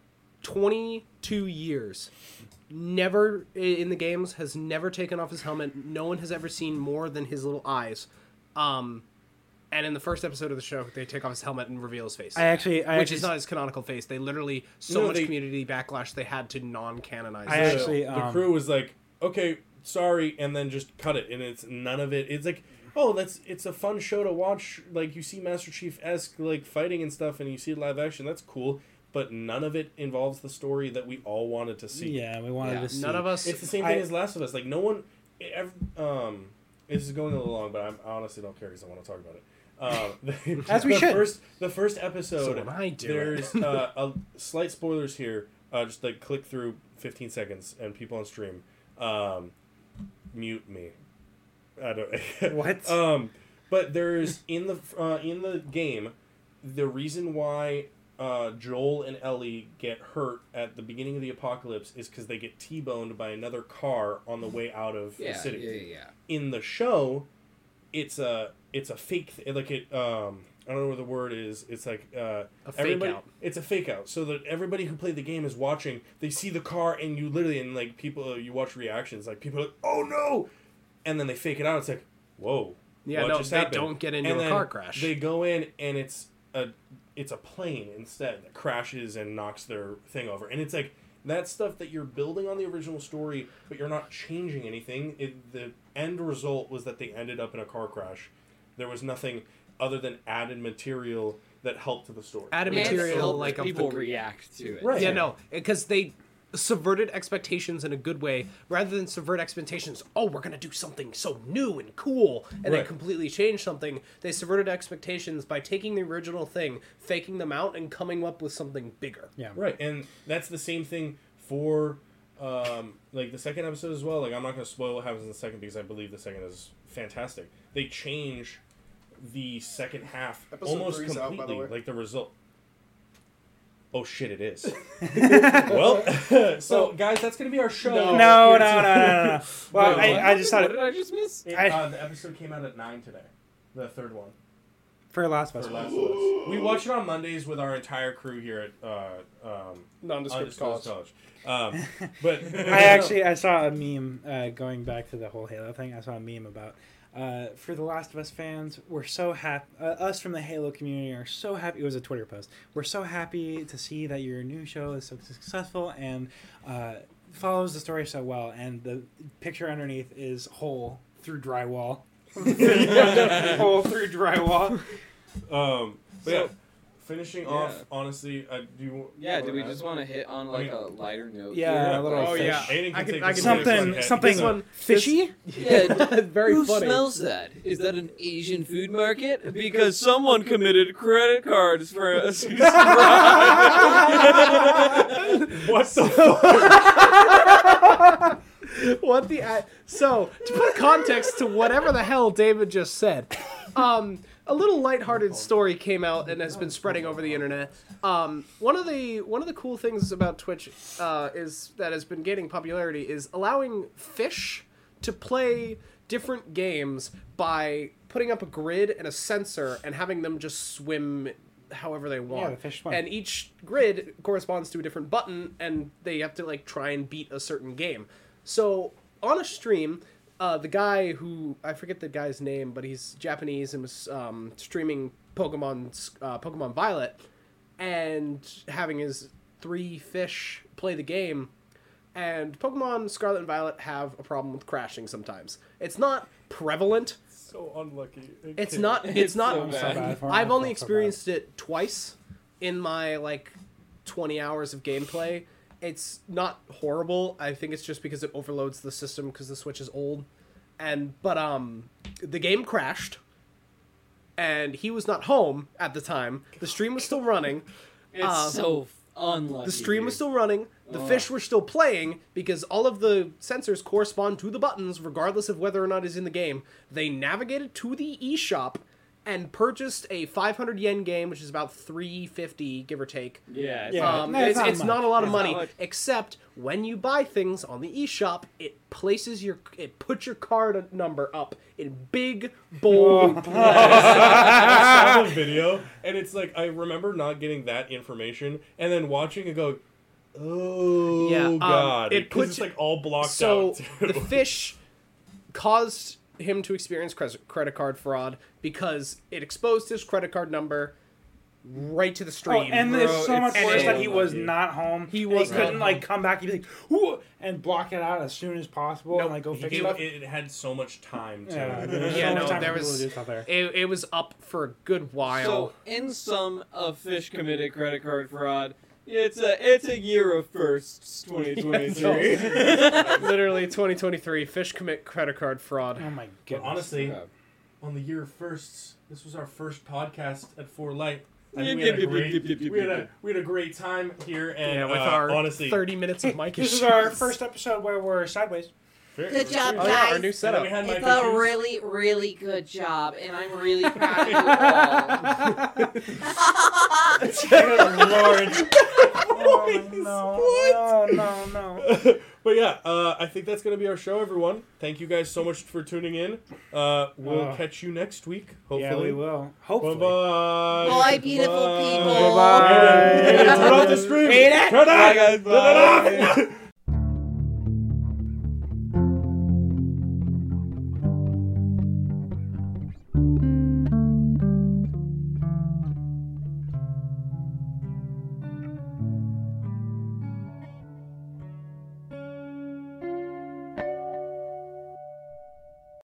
22 years, never in the games has never taken off his helmet. No one has ever seen more than his little eyes. Um, and in the first episode of the show, they take off his helmet and reveal his face, I actually, I which actually, is not his canonical face. They literally so No, much they- community backlash they had to non-canonize. I the show. actually, the um, crew was like, okay, sorry, and then just cut it, and it's none of it. It's like, oh, that's it's a fun show to watch. Like you see Master Chief esque like fighting and stuff, and you see live action. That's cool, but none of it involves the story that we all wanted to see. Yeah, we wanted Yeah. to see. None of us. It's the same I- thing as Last of Us. Like no one, ev um, this is going a little long, but I'm, I honestly don't care because I want to talk about it. Um, the, As we the should. First, the first episode. So when I do there's uh, a slight spoilers here. Uh, just like click through 15 seconds, and people on stream, um, mute me. I don't. What? Um, but there's in the uh, in the game, the reason why uh, Joel and Ellie get hurt at the beginning of the apocalypse is because they get T-boned by another car on the way out of Yeah, the city. yeah, yeah, yeah. In the show, it's a it's a fake th- like it um I don't know what the word is. It's like uh, A fake everybody. out. It's a fake out, so that everybody who played the game is watching. They see the car, and you literally and like people, uh, you watch reactions. Like people, are like, oh no, and then they fake it out. It's like, whoa, Yeah, what no, just they happened? don't get into And a car crash. They go in, and it's a it's a plane instead that crashes and knocks their thing over, and it's like that stuff that you're building on the original story, but you're not changing anything. It, the end result was that they ended up in a car crash. There was nothing other than added material that helped to the story. Added And material help like people the, react to it. Right. Yeah, no, because they subverted expectations in a good way rather than subvert expectations. Oh, we're gonna do something so new and cool, and then completely change something. They subverted expectations by taking the original thing, faking them out, and coming up with something bigger. yeah. Right, and that's the same thing for um, like the second episode as well. Like I'm not going to spoil what happens in the second because I believe the second is fantastic. They change the second half Episode almost three's out, by the completely, way. like the result. Oh shit! It is. well, so guys, that's going to be our show. No, no, no, no, no. no. Well, Wait, I, I just thought What it, did I just miss? It- I- uh, the episode came out at nine today. The third one. for Last of For Last of Us. We watch it on Mondays with our entire crew here at uh, um, Nondescript college. college. Um, but I actually I saw a meme uh, going back to the whole Halo thing. I saw a meme about uh, for the Last of Us fans. We're so happy. Uh, us from the Halo community are so happy. It was a Twitter post. We're so happy to see that your new show is so successful and uh, follows the story so well. And the picture underneath is hole through drywall. hole through drywall. Um, but So- yeah, finishing Yeah. off, honestly, I do. Yeah, do we just want to hit on like a lighter note? Yeah, here? a little Oh, fish. yeah. Aiden can I can- take I can Something something one- fishy. Yeah, Very Who funny. smells that? Is that an Asian food market? Because someone committed credit cards for a subscribe. What the fuck? what the a- so to put context to whatever the hell David just said, um, a little lighthearted story came out and has been spreading over the internet. Um, one of the one of the cool things about Twitch uh, is that has been gaining popularity is allowing fish to play different games by putting up a grid and a sensor and having them just swim however they want. Yeah, the fish swim. And each grid corresponds to a different button, and they have to like try and beat a certain game. So on a stream, uh, the guy who I forget the guy's name, but he's Japanese and was um, streaming Pokemon uh, Pokemon Violet, and having his three fish play the game. And Pokemon Scarlet and Violet have a problem with crashing sometimes. It's not prevalent. So unlucky. It's not. It's, It's not. so bad. bad. I've only felt so experienced it twice in my like 20 hours of gameplay. It's not horrible. I think it's just because it overloads the system because the Switch is old. And but um the game crashed and he was not home at the time. The stream was still running. It's Um, so Unlucky. The stream was still running. The fish were still playing because all of the sensors correspond to the buttons, regardless of whether or not it's in the game. They navigated to the eShop and purchased a 500 yen game, which is about 350, give or take. Yeah. Yeah. Um, no, it's, it's not it's not a lot of It's money, much. except when you buy things on the eShop, it places your it puts your card number up in big bold. I saw the video, and it's like I remember not getting that information, and then watching and go, "Oh Yeah, um, god!" it 'Cause puts- it's like all blocked so out. the fish caused him to experience credit card fraud because it exposed his credit card number right to the Oh, stream. and bro, it's so much it's worse so that he was lucky. not home. He was he couldn't like come back. He'd be like, "Ooh," and block it out as soon as possible and like go fix it, stuff. it had so much time to. Yeah, it. Yeah, so no, time there was- to do stuff there. it, it was up for a good while. So, in sum of fish committed credit card fraud, it's a it's a year of firsts, 2023. Literally 2023 fish commit credit card fraud. Oh my But goodness. honestly, on the year of firsts, this was our first podcast at For Light. I think we, had a great, we, had a, we had a great time here, and Yeah, with uh, our honestly, 30 minutes of mic this is our first episode where we're sideways. fair- Good job, fair- Oh yeah, our guys. new And then setup. we had It's mic a issues. really, really good job, and I'm really proud of you all. Good lord. Oh, no, no, no, no. but yeah, uh, I think that's gonna be our show, everyone. Thank you guys so much for tuning in. Uh, we'll Uh, catch you next week. Hopefully. Yeah, we will. Bye Hopefully. bye. Bye, beautiful people. Bye. Turn off the stream. Hate it. Turn it Bye, off.